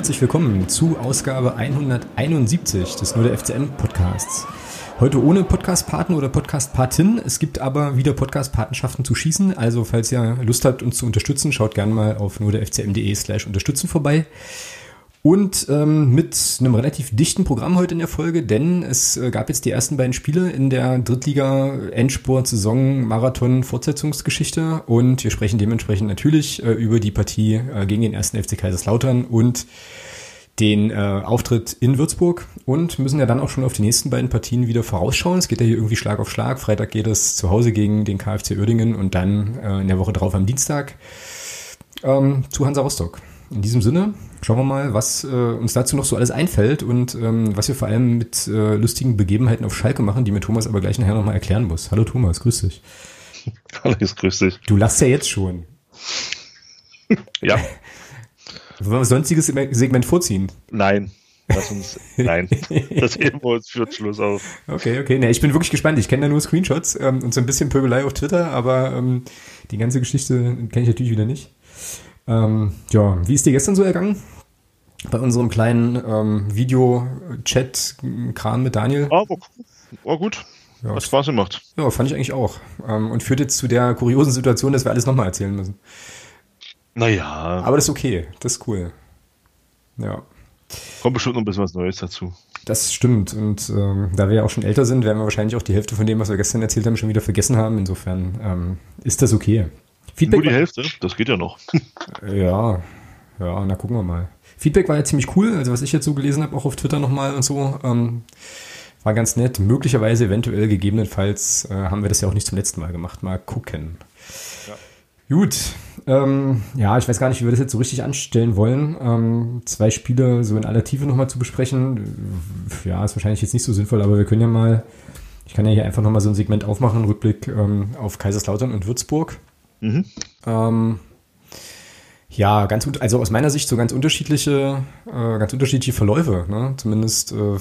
herzlich willkommen zu Ausgabe 171 des Nur der FCM Podcasts. Heute ohne Podcast-Paten oder Podcast-Patin. Es gibt aber wieder Podcast-Patenschaften zu schießen. Also falls ihr Lust habt, uns zu unterstützen, schaut gerne mal auf nur der FCM.de slash unterstützen vorbei. Und ähm, mit einem relativ dichten Programm heute in der Folge, denn es äh, gab jetzt die ersten beiden Spiele in der Drittliga-Endsport-Saison-Marathon-Fortsetzungsgeschichte und wir sprechen dementsprechend natürlich äh, über die Partie äh, gegen den ersten FC Kaiserslautern und den äh, Auftritt in Würzburg und müssen ja dann auch schon auf die nächsten beiden Partien wieder vorausschauen. Es geht ja hier irgendwie Schlag auf Schlag. Freitag geht es zu Hause gegen den KfC Uerdingen und dann äh, in der Woche drauf am Dienstag ähm, zu Hansa Rostock. In diesem Sinne, schauen wir mal, was äh, uns dazu noch so alles einfällt und ähm, was wir vor allem mit äh, lustigen Begebenheiten auf Schalke machen, die mir Thomas aber gleich nachher nochmal erklären muss. Hallo Thomas, grüß dich. Hallo, grüß dich. Du lachst ja jetzt schon. ja. Wollen wir ein sonstiges Segment vorziehen? Nein. Lass uns, nein, das heben wir uns für Schluss auf. Okay, okay. Nee, ich bin wirklich gespannt. Ich kenne da nur Screenshots ähm, und so ein bisschen Pöbelei auf Twitter, aber ähm, die ganze Geschichte kenne ich natürlich wieder nicht. Ähm, ja, wie ist dir gestern so ergangen? Bei unserem kleinen ähm, Video-Chat-Kram mit Daniel? Ah, war, war gut. Ja, Hat Spaß gemacht. Ja, fand ich eigentlich auch. Ähm, und führt jetzt zu der kuriosen Situation, dass wir alles nochmal erzählen müssen. Naja. Aber das ist okay. Das ist cool. Ja. Kommt bestimmt noch ein bisschen was Neues dazu. Das stimmt. Und ähm, da wir ja auch schon älter sind, werden wir wahrscheinlich auch die Hälfte von dem, was wir gestern erzählt haben, schon wieder vergessen haben. Insofern ähm, ist das okay. Feedback Nur die Hälfte, das geht ja noch. ja, ja, na gucken wir mal. Feedback war ja ziemlich cool, also was ich jetzt so gelesen habe, auch auf Twitter nochmal und so, ähm, war ganz nett. Möglicherweise, eventuell, gegebenenfalls äh, haben wir das ja auch nicht zum letzten Mal gemacht. Mal gucken. Ja. Gut, ähm, ja, ich weiß gar nicht, wie wir das jetzt so richtig anstellen wollen. Ähm, zwei Spiele so in aller Tiefe nochmal zu besprechen, ja, ist wahrscheinlich jetzt nicht so sinnvoll, aber wir können ja mal, ich kann ja hier einfach nochmal so ein Segment aufmachen, Rückblick ähm, auf Kaiserslautern und Würzburg. Mhm. Ähm, ja, ganz also aus meiner Sicht so ganz unterschiedliche, äh, ganz unterschiedliche Verläufe. Ne? Zumindest äh,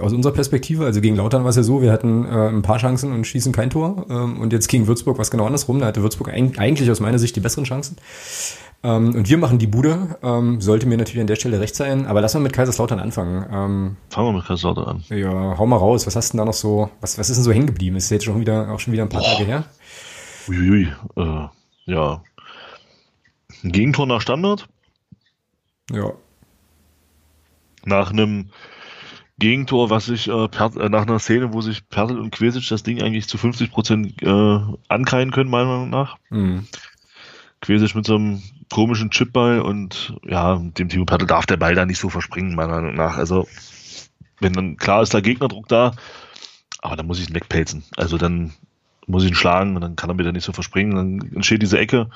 aus unserer Perspektive. Also gegen Lautern war es ja so, wir hatten äh, ein paar Chancen und schießen kein Tor. Ähm, und jetzt gegen Würzburg war es genau andersrum. Da hatte Würzburg eigentlich aus meiner Sicht die besseren Chancen. Ähm, und wir machen die Bude. Ähm, sollte mir natürlich an der Stelle recht sein. Aber lass mal mit Kaiserslautern anfangen. Ähm, Fangen wir mit Kaiserslautern an. Ja, hau mal raus. Was hast du denn da noch so? Was, was ist denn so hängen geblieben? Ist jetzt schon wieder auch schon wieder ein paar Boah. Tage her? Uiui, äh, ja. Ein Gegentor nach Standard? Ja. Nach einem Gegentor, was sich äh, äh, nach einer Szene, wo sich Pertl und Quesic das Ding eigentlich zu 50 Prozent äh, ankreien können, meiner Meinung nach. Mhm. Quesic mit so einem komischen Chipball und ja, dem Timo Pertl darf der Ball da nicht so verspringen, meiner Meinung nach. Also, wenn dann klar ist, der Gegnerdruck da, aber dann muss ich ihn wegpelzen. Also dann muss ich ihn schlagen und dann kann er mir da nicht so verspringen. Dann entsteht diese Ecke.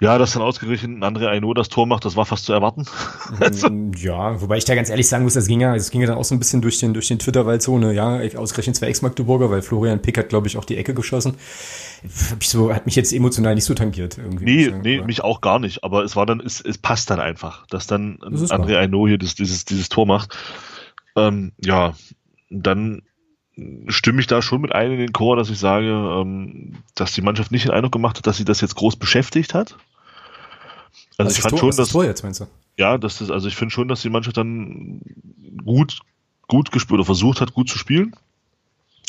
Ja, dass dann ausgerechnet ein André Aino das Tor macht, das war fast zu erwarten. Mm, ja, wobei ich da ganz ehrlich sagen muss, das ging ja, das ging ja dann auch so ein bisschen durch den, durch den Twitter-Wald so, ne, ja, ausgerechnet zwei Ex-Magdeburger, weil Florian Pick hat, glaube ich, auch die Ecke geschossen. Hab ich so, hat mich jetzt emotional nicht so tangiert irgendwie. Nee, sagen, nee, mich auch gar nicht, aber es war dann, es, es passt dann einfach, dass dann das André Aino hier das, dieses, dieses Tor macht. Ähm, ja, dann stimme ich da schon mit ein in den Chor, dass ich sage, ähm, dass die Mannschaft nicht den Eindruck gemacht hat, dass sie das jetzt groß beschäftigt hat. Also was ich fand Tor, schon, dass das Tor jetzt meinst du? Ja, das ist also ich finde schon, dass die Mannschaft dann gut gut gespielt oder versucht hat, gut zu spielen.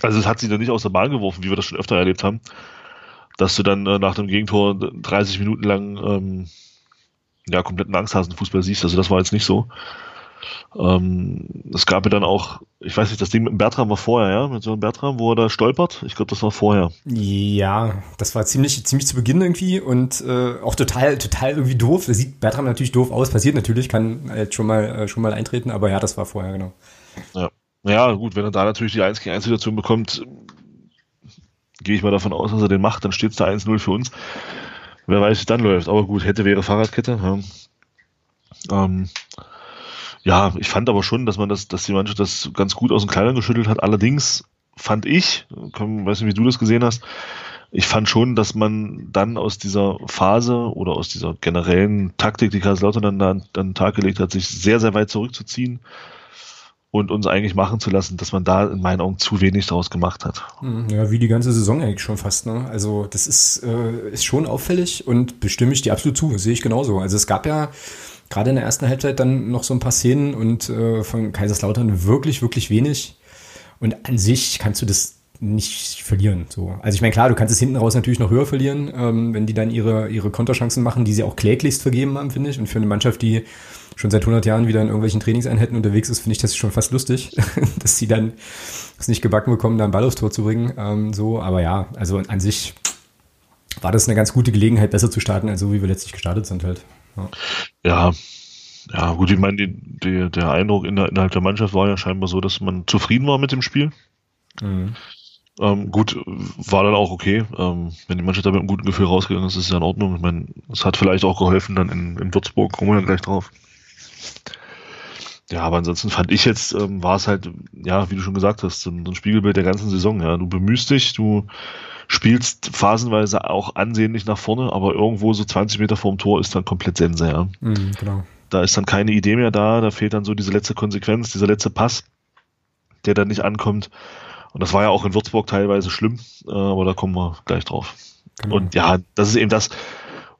Also es hat sie dann nicht aus der Bahn geworfen, wie wir das schon öfter erlebt haben, dass du dann äh, nach dem Gegentor 30 Minuten lang ähm, ja kompletten Angsthasenfußball siehst. Also das war jetzt nicht so. Ähm, es gab ja dann auch, ich weiß nicht, das Ding mit Bertram war vorher, ja, mit so einem Bertram, wo er da stolpert. Ich glaube, das war vorher. Ja, das war ziemlich, ziemlich zu Beginn irgendwie und äh, auch total, total irgendwie doof. Da sieht Bertram natürlich doof aus, passiert natürlich, kann jetzt schon mal, äh, schon mal eintreten, aber ja, das war vorher, genau. Ja. Ja, gut, wenn er da natürlich die 1 gegen 1 Situation bekommt, gehe ich mal davon aus, dass er den macht, dann steht es da 1-0 für uns. Wer weiß, wie dann läuft. Aber gut, hätte wäre Fahrradkette. Ja. Ähm, ja, ich fand aber schon, dass man das, dass die Mannschaft das ganz gut aus den Kleidern geschüttelt hat. Allerdings fand ich, weiß nicht, wie du das gesehen hast, ich fand schon, dass man dann aus dieser Phase oder aus dieser generellen Taktik, die Kaiserslautern dann an, an den Tag gelegt hat, sich sehr, sehr weit zurückzuziehen und uns eigentlich machen zu lassen, dass man da in meinen Augen zu wenig daraus gemacht hat. Hm, ja, wie die ganze Saison eigentlich schon fast. Ne? Also das ist, äh, ist schon auffällig und bestimme ich dir absolut zu, sehe ich genauso. Also es gab ja gerade in der ersten Halbzeit dann noch so ein paar Szenen und äh, von Kaiserslautern wirklich, wirklich wenig. Und an sich kannst du das nicht verlieren. So. Also ich meine, klar, du kannst es hinten raus natürlich noch höher verlieren, ähm, wenn die dann ihre, ihre Konterchancen machen, die sie auch kläglichst vergeben haben, finde ich. Und für eine Mannschaft, die schon seit 100 Jahren wieder in irgendwelchen Trainingseinheiten unterwegs ist, finde ich das schon fast lustig, dass sie dann es nicht gebacken bekommen, da einen Ball aufs Tor zu bringen. Ähm, so, aber ja, also an sich war das eine ganz gute Gelegenheit, besser zu starten, als so wie wir letztlich gestartet sind halt. Ja, ja, ja gut, ich meine, die, die, der Eindruck innerhalb der Mannschaft war ja scheinbar so, dass man zufrieden war mit dem Spiel. Mhm. Ähm, gut, war dann auch okay. Ähm, wenn die Mannschaft da mit einem guten Gefühl rausgegangen ist, ist es ja in Ordnung. Ich meine, es hat vielleicht auch geholfen dann in, in Würzburg, kommen wir dann gleich drauf. Ja, aber ansonsten fand ich jetzt, ähm, war es halt, ja, wie du schon gesagt hast, so ein, Spiegelbild der ganzen Saison. Ja, du bemühst dich, du spielst phasenweise auch ansehnlich nach vorne, aber irgendwo so 20 Meter vorm Tor ist dann komplett Sense, ja. Mhm, genau. Da ist dann keine Idee mehr da, da fehlt dann so diese letzte Konsequenz, dieser letzte Pass, der dann nicht ankommt. Und das war ja auch in Würzburg teilweise schlimm, äh, aber da kommen wir gleich drauf. Genau. Und ja, das ist eben das,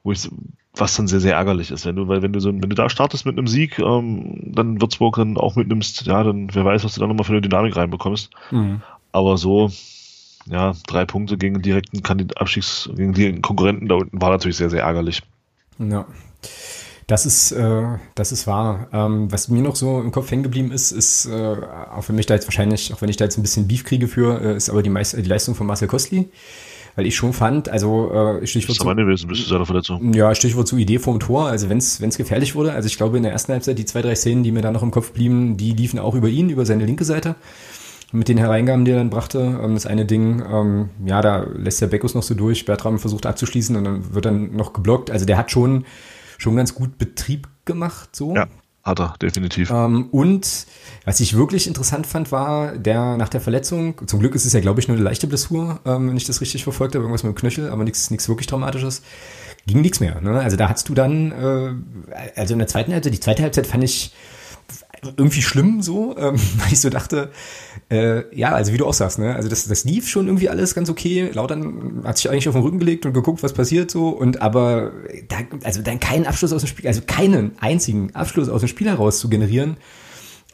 wo ich, was dann sehr, sehr ärgerlich ist. Wenn du, weil wenn du so, wenn du da startest mit einem Sieg, ähm, dann Würzburg dann auch mitnimmst, ja, dann wer weiß, was du da nochmal für eine Dynamik reinbekommst. Mhm. Aber so, ja, drei Punkte gegen direkten Kandid Abstiegs, gegen die Konkurrenten da unten war natürlich sehr, sehr ärgerlich. Ja. Das ist, äh, das ist wahr. Ähm, was mir noch so im Kopf hängen geblieben ist, ist, äh, auch wenn ich da jetzt wahrscheinlich, auch wenn ich da jetzt ein bisschen Beef kriege für, äh, ist aber die, Meist die Leistung von Marcel Kostli. Weil ich schon fand, also äh, Stichwort. Das ist gewesen, bis zu seiner Verletzung. Ja, Stichwort zu Idee vorm Tor. Also wenn es gefährlich wurde, also ich glaube in der ersten Halbzeit, die zwei, drei Szenen, die mir da noch im Kopf blieben, die liefen auch über ihn, über seine linke Seite mit den Hereingaben, die er dann brachte. Ähm, das eine Ding, ähm, ja, da lässt der Beckus noch so durch, Bertram versucht abzuschließen und dann wird dann noch geblockt. Also der hat schon schon ganz gut Betrieb gemacht, so. Ja. Hat er, definitiv. Ähm, und was ich wirklich interessant fand, war der nach der Verletzung, zum Glück ist es ja, glaube ich, nur eine leichte Blessur, ähm, wenn ich das richtig verfolgt habe, irgendwas mit dem Knöchel, aber nichts wirklich Traumatisches. Ging nichts mehr. Ne? Also da hast du dann, äh, also in der zweiten Halbzeit, die zweite Halbzeit fand ich irgendwie schlimm so, ähm, weil ich so dachte, äh, ja, also wie du auch sagst, ne, also das, das lief schon irgendwie alles ganz okay. Lautern hat sich eigentlich auf den Rücken gelegt und geguckt, was passiert so und aber da, also dann keinen Abschluss aus dem Spiel, also keinen einzigen Abschluss aus dem Spiel heraus zu generieren,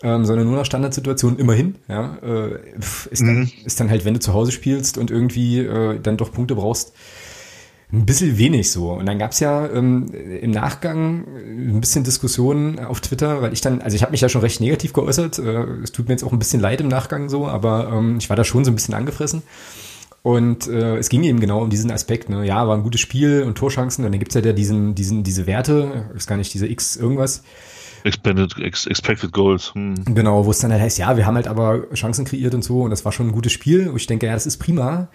ähm, sondern nur nach Standardsituationen immerhin, ja, äh, ist, dann, mhm. ist dann halt, wenn du zu Hause spielst und irgendwie äh, dann doch Punkte brauchst, ein bisschen wenig so. Und dann gab's ja ähm, im Nachgang ein bisschen Diskussionen auf Twitter, weil ich dann, also ich habe mich ja schon recht negativ geäußert. Äh, es tut mir jetzt auch ein bisschen leid im Nachgang so, aber ähm, ich war da schon so ein bisschen angefressen. Und äh, es ging eben genau um diesen Aspekt, ne? Ja, war ein gutes Spiel und Torchancen. Und dann gibt's ja diesen, diesen, diese Werte, ist gar nicht diese X irgendwas. Expected, ex, expected Goals. Hm. Genau, wo es dann halt heißt, ja, wir haben halt aber Chancen kreiert und so und das war schon ein gutes Spiel. Und ich denke, ja, das ist prima.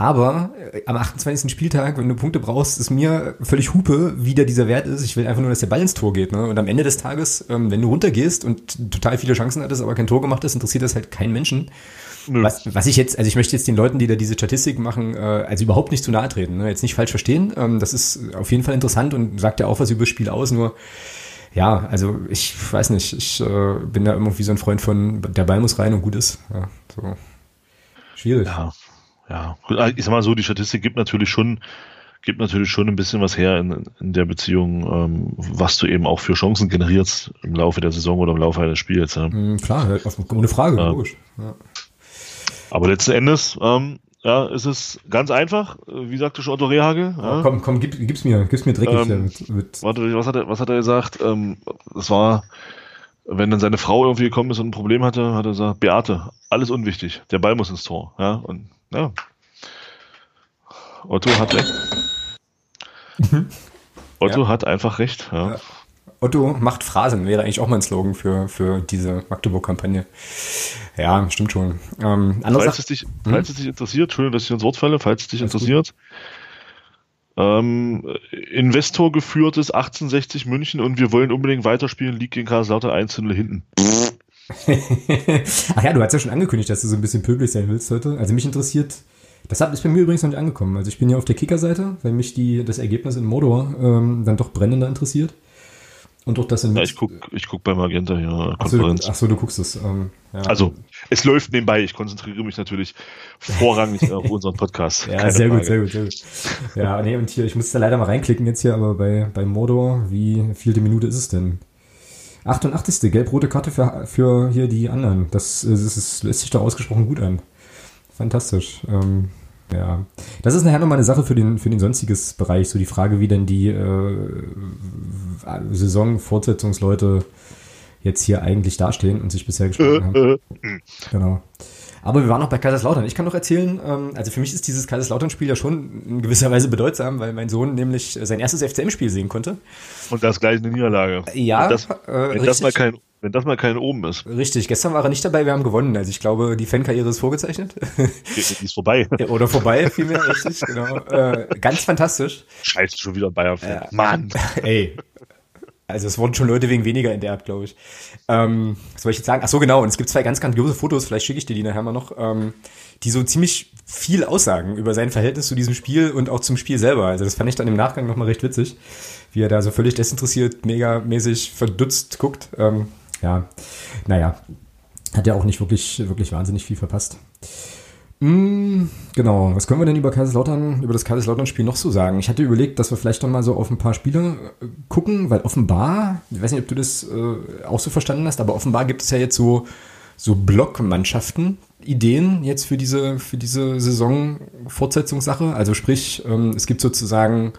Aber äh, am 28. Spieltag, wenn du Punkte brauchst, ist mir völlig Hupe, wie da dieser Wert ist. Ich will einfach nur, dass der Ball ins Tor geht. Ne? Und am Ende des Tages, ähm, wenn du runtergehst und total viele Chancen hattest, aber kein Tor gemacht hast, interessiert das halt keinen Menschen. Was, was ich jetzt, also ich möchte jetzt den Leuten, die da diese Statistik machen, äh, also überhaupt nicht zu nahe treten. Ne? Jetzt nicht falsch verstehen. Ähm, das ist auf jeden Fall interessant und sagt ja auch was über das Spiel aus. Nur ja, also ich weiß nicht, ich äh, bin da irgendwie so ein Freund von, der Ball muss rein und gut ist. Ja, so. Schwierig. Ja, ja, ich sag mal so, die Statistik gibt natürlich schon, gibt natürlich schon ein bisschen was her in, in der Beziehung, ähm, was du eben auch für Chancen generierst im Laufe der Saison oder im Laufe eines Spiels. Ja. Mhm, klar, ohne Frage, ja. logisch. Ja. Aber letzten Endes, ähm, ja, ist es ganz einfach, wie sagte schon Otto Rehage. Ja. Komm, komm, gib, gib's mir, gib's mir dreckig. Ähm, mit, mit warte, was hat er, was hat er gesagt? Ähm, das war, wenn dann seine Frau irgendwie gekommen ist und ein Problem hatte, hat er gesagt, Beate, alles unwichtig, der Ball muss ins Tor. Ja, und ja. Otto hat recht. Mhm. Otto ja. hat einfach recht. Ja. Otto macht Phrasen, wäre eigentlich auch mal ein Slogan für, für diese Magdeburg-Kampagne. Ja, stimmt schon. Ähm, falls, es dich, hm? falls es dich interessiert, Entschuldigung, dass ich ins Wort falle, falls es dich Alles interessiert, ähm, Investor geführtes 1860 München und wir wollen unbedingt weiterspielen, liegt gegen Kaiserslautern 1 hinten. Ach ja, du hast ja schon angekündigt, dass du so ein bisschen pöbelig sein willst heute. Also mich interessiert, das ist bei mir übrigens noch nicht angekommen. Also ich bin ja auf der Kicker-Seite, weil mich die, das Ergebnis in Mordor ähm, dann doch brennender interessiert. Und auch das in Ja, ich guck, ich guck bei Magenta hier Achso, Konferenz. ach so, du guckst es. Ähm, ja. Also, es läuft nebenbei. Ich konzentriere mich natürlich vorrangig auf unseren Podcast. Ja, sehr gut, Frage. sehr gut, sehr gut. Ja, nee, und hier, ich musste leider mal reinklicken jetzt hier, aber bei, bei Mordor, wie vielte Minute ist es denn? 88. Gelb-rote Karte für, für hier die anderen. Das, äh, das ist, lässt sich doch ausgesprochen gut an. Fantastisch. Ähm, ja. Das ist nachher nochmal eine Sache für den, für den sonstiges Bereich. So die Frage, wie denn die äh, Saison-Fortsetzungsleute jetzt hier eigentlich dastehen und sich bisher geschlagen haben. Äh, Genau. Aber wir waren noch bei Kaiserslautern. Ich kann noch erzählen, ähm, also für mich ist dieses Kaiserslautern-Spiel ja schon in gewisser Weise bedeutsam, weil mein Sohn nämlich sein erstes FCM-Spiel sehen konnte. Und das gleich eine Niederlage. Ja, wenn das, äh, wenn das mal kein, wenn das mal kein oben ist, Richtig, gestern war er nicht dabei, wir haben gewonnen. Also ich glaube, die Fankarriere ist vorgezeichnet. die ist vorbei. Oder vorbei, vielmehr, richtig, genau. Äh, ganz fantastisch. Scheiße, schon wieder Bayern. Ja. Mann. Ey. Also es wurden schon Leute wegen weniger enterbt, glaube ich. Ähm, was soll ich jetzt sagen? Ach so, genau. Und es gibt zwei ganz grandiose Fotos, vielleicht schicke ich dir die nachher mal noch, ähm, die so ziemlich viel aussagen über sein Verhältnis zu diesem Spiel und auch zum Spiel selber. Also das fand ich dann im Nachgang nochmal recht witzig, wie er da so völlig desinteressiert, megamäßig verdutzt guckt. Ähm, ja, naja, hat ja auch nicht wirklich, wirklich wahnsinnig viel verpasst. Mm, genau, was können wir denn über Kaiserslautern, über das Kaiserslautern-Spiel noch so sagen? Ich hatte überlegt, dass wir vielleicht noch mal so auf ein paar Spiele äh, gucken, weil offenbar, ich weiß nicht, ob du das äh, auch so verstanden hast, aber offenbar gibt es ja jetzt so, so Blockmannschaften, Ideen jetzt für diese, für diese Saison-Fortsetzungssache. Also sprich, ähm, es gibt sozusagen,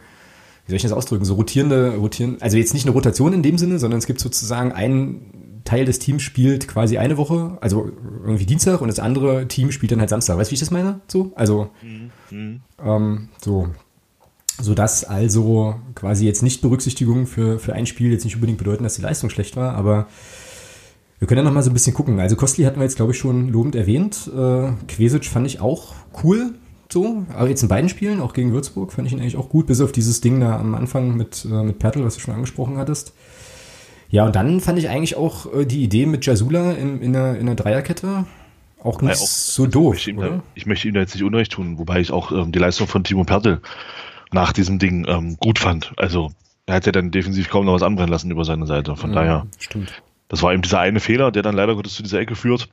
wie soll ich das ausdrücken, so rotierende, rotierende, also jetzt nicht eine Rotation in dem Sinne, sondern es gibt sozusagen einen Teil des Teams spielt quasi eine Woche, also irgendwie Dienstag und das andere Team spielt dann halt Samstag. Weißt du, wie ich das meine? So, also ähm, so, so dass also quasi jetzt nicht Berücksichtigung für für ein Spiel jetzt nicht unbedingt bedeuten, dass die Leistung schlecht war, aber wir können ja noch mal so ein bisschen gucken. Also Kostli hatten wir jetzt glaube ich schon lobend erwähnt. Äh, Quesic fand ich auch cool. So, aber jetzt in beiden Spielen, auch gegen Würzburg, fand ich ihn eigentlich auch gut, bis auf dieses Ding da am Anfang mit, äh, mit Pertl, was du schon angesprochen hattest. Ja, und dann fand ich eigentlich auch äh, die Idee mit Jasula in, in, einer, in einer Dreierkette auch nicht Ja, auch- so Ich doof, möchte, ihm oder? da, ich möchte ihm da jetzt nicht Unrecht tun, wobei ich auch ähm, die Leistung von Timo Pertl nach diesem Ding ähm, gut fand. Also er hat ja dann defensiv kaum noch was anbrennen lassen über seine Seite. Von daher, Stimmt. das war eben dieser eine Fehler, der dann leider Gottes zu dieser Ecke führt.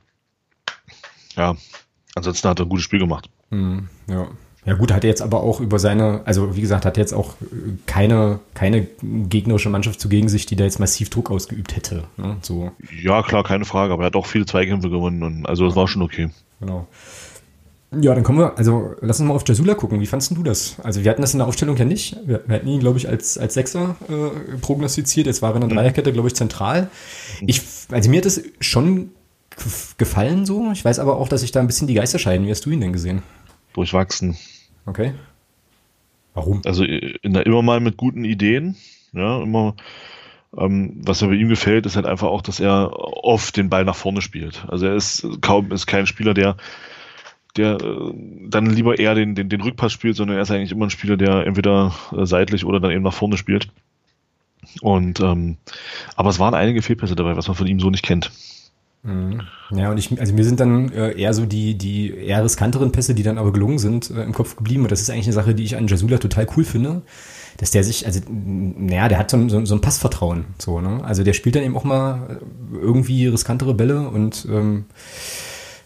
Ja, ansonsten hat er ein gutes Spiel gemacht. Hm, ja. Ja gut, hat er jetzt aber auch über seine, also wie gesagt, hat er jetzt auch äh, keine, keine gegnerische Mannschaft zugegen sich, die da jetzt massiv Druck ausgeübt hätte. Ne? So, Ja, klar, keine Frage, aber er hat auch viele Zweikämpfe gewonnen und also das war schon okay. genau. Ja, dann kommen wir, also lass uns mal auf Jasula gucken. Wie fandst du das? Also wir hatten das in der Aufstellung ja nicht. Wir, wir hatten ihn, glaube ich, als, als Sechser äh, prognostiziert. Jetzt war er in der Dreierkette, glaube ich, zentral. Ich, also mir hat es schon gef- gefallen so. Ich weiß aber auch, dass sich da ein bisschen die Geister scheiden. Wie hast du ihn denn gesehen? Durchwachsen. Okay. Warum? Also der, immer mal mit guten Ideen. Ja, immer. Ähm, was mir bei ihm gefällt, ist halt einfach auch, dass er oft den Ball nach vorne spielt. Also er ist kaum ist kein Spieler, der der äh, dann lieber eher den, den, den Rückpass spielt, sondern er ist eigentlich immer ein Spieler, der entweder äh, seitlich oder dann eben nach vorne spielt. Und ähm, aber es waren einige Fehlpässe dabei, was man von ihm so nicht kennt. Mhm. Ja, und ich, also mir sind dann äh, eher so die, die eher riskanteren Pässe, die dann aber gelungen sind, äh, im Kopf geblieben. Und das ist eigentlich eine Sache, die ich an Jasula total cool finde. Dass der sich, also, naja, der hat so, ein- so, so ein Passvertrauen, so, ne? Also der spielt dann eben auch mal äh, irgendwie riskantere Bälle und ähm,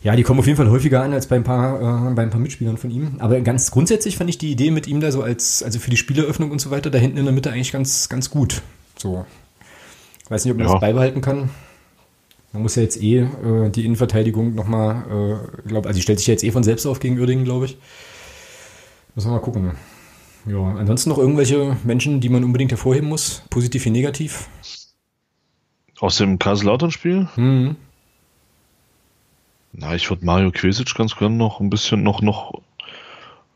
ja, die kommen auf jeden Fall häufiger an als bei ein paar, äh, bei ein paar Mitspielern von ihm. Aber ganz grundsätzlich fand ich die Idee mit ihm da so als, also für die Spieleröffnung und so weiter, da hinten in der Mitte eigentlich ganz, ganz gut. So. Weiß nicht, ob man Ja. das beibehalten kann. Man muss ja jetzt eh äh, die Innenverteidigung nochmal, äh, glaub, also die stellt sich ja jetzt eh von selbst auf gegen Uerdingen, glaube ich. Müssen wir mal gucken. Ja, ansonsten noch irgendwelche Menschen, die man unbedingt hervorheben muss, positiv wie negativ. Aus dem Kaiserslautern-Spiel? Mhm. Na, ich würde Mario Quesic ganz gerne noch ein bisschen noch, noch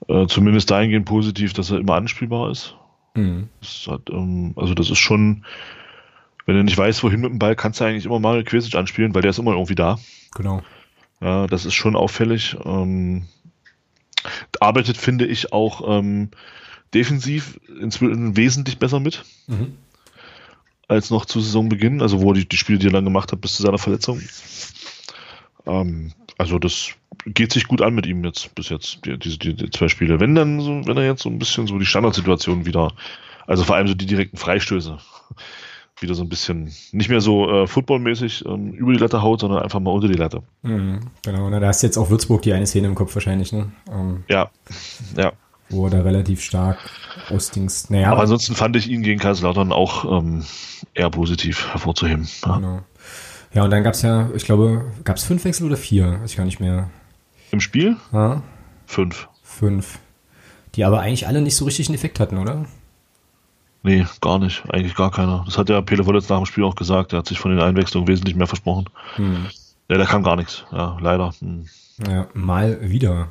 äh, zumindest dahingehend positiv, dass er immer anspielbar ist. Mhm. Das hat, ähm, also das ist schon, wenn du nicht weißt, wohin mit dem Ball, kannst du eigentlich immer Mario Quesic anspielen, weil der ist immer irgendwie da. Genau. Ja, das ist schon auffällig. Ähm, arbeitet, finde ich, auch ähm, defensiv inzwischen wesentlich besser mit Mhm. als noch zu Saisonbeginn, also wo er die, die Spiele, die er dann gemacht hat, bis zu seiner Verletzung. Ähm, also das geht sich gut an mit ihm jetzt bis jetzt, die, diese die, die zwei Spiele. Wenn dann so, wenn er jetzt so ein bisschen so die Standardsituation wieder, also vor allem so die direkten Freistöße, wieder so ein bisschen, nicht mehr so äh, footballmäßig ähm, über die Latte haut, sondern einfach mal unter die Latte. Mhm, genau, na, da hast jetzt auch Würzburg die eine Szene im Kopf wahrscheinlich, ne? Ähm, ja, ja. Wo er da relativ stark ausdings. Naja, aber ansonsten fand ich ihn gegen Kaiserslautern auch ähm, eher positiv hervorzuheben. Ja. Genau. Ja, und dann gab es ja, ich glaube, gab es fünf Wechsel oder vier? Weiß ich gar nicht mehr. Im Spiel? Ja. Fünf. Fünf. Die aber eigentlich alle nicht so richtig einen Effekt hatten, oder? Nee, gar nicht. Eigentlich gar keiner. Das hat ja Pele Wollitz nach dem Spiel auch gesagt. Er hat sich von den Einwechslungen wesentlich mehr versprochen. Hm. Ja, da kam gar nichts. Ja, leider. Hm. Ja, mal wieder.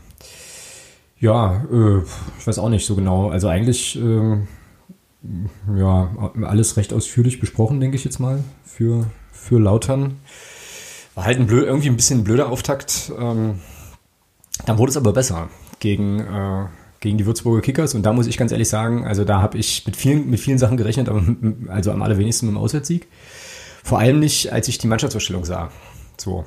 Ja, äh, ich weiß auch nicht so genau. Also eigentlich, äh, ja, alles recht ausführlich besprochen, denke ich jetzt mal, für, für Lautern. War halt ein blöd, irgendwie ein bisschen ein blöder Auftakt. Ähm, dann wurde es aber besser gegen, äh, gegen die Würzburger Kickers. Und da muss ich ganz ehrlich sagen, also da habe ich mit vielen, mit vielen Sachen gerechnet, aber also am allerwenigsten mit dem Auswärtssieg. Vor allem nicht, als ich die Mannschaftsausstellung sah. So.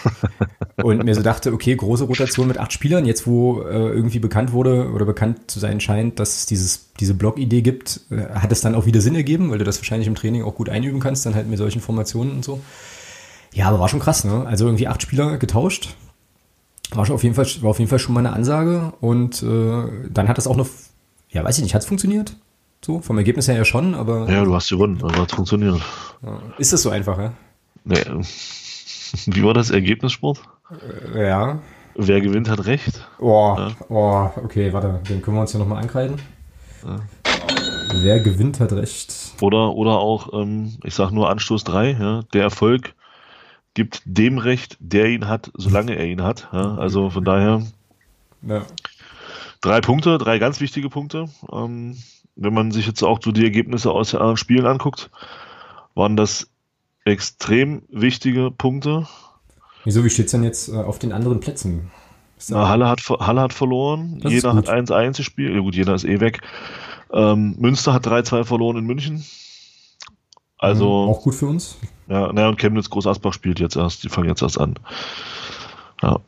und mir so dachte, okay, große Rotation mit acht Spielern, jetzt wo äh, irgendwie bekannt wurde oder bekannt zu sein scheint, dass es dieses, diese Blog-Idee gibt, äh, hat es dann auch wieder Sinn ergeben, weil du das wahrscheinlich im Training auch gut einüben kannst, dann halt mit solchen Formationen und so. Ja, aber war schon krass, ne? Also irgendwie acht Spieler getauscht, war, schon auf jeden Fall, war auf jeden Fall schon mal eine Ansage. Und äh, dann hat das auch noch, ja, weiß ich nicht, hat es funktioniert? So, vom Ergebnis her ja schon, aber. Ja, du hast gewonnen, also hat funktioniert. Ist das so einfach, ja? Nee. Wie war das Ergebnissport? Äh, ja. Wer gewinnt, hat recht. Oh, ja. oh okay, warte, den können wir uns ja nochmal ankreiden. Ja. Wer gewinnt, hat recht. Oder, oder auch, ähm, ich sag nur Anstoß 3, ja, der Erfolg gibt dem Recht, der ihn hat, solange er ihn hat. Ja, also von daher ja. drei Punkte, drei ganz wichtige Punkte. Ähm, wenn man sich jetzt auch so die Ergebnisse aus anderen Spielen anguckt, waren das extrem wichtige Punkte. Wieso, wie steht es denn jetzt äh, auf den anderen Plätzen? Na, Halle, hat, Halle hat verloren, das Jena hat 1-1 gespielt, ja gut, Jena ist eh weg. Ähm, Münster hat 3-2 verloren in München. Also. Mhm, auch gut für uns. Ja, naja, und Chemnitz Groß Asbach spielt jetzt erst, die fangen jetzt erst an. Ja.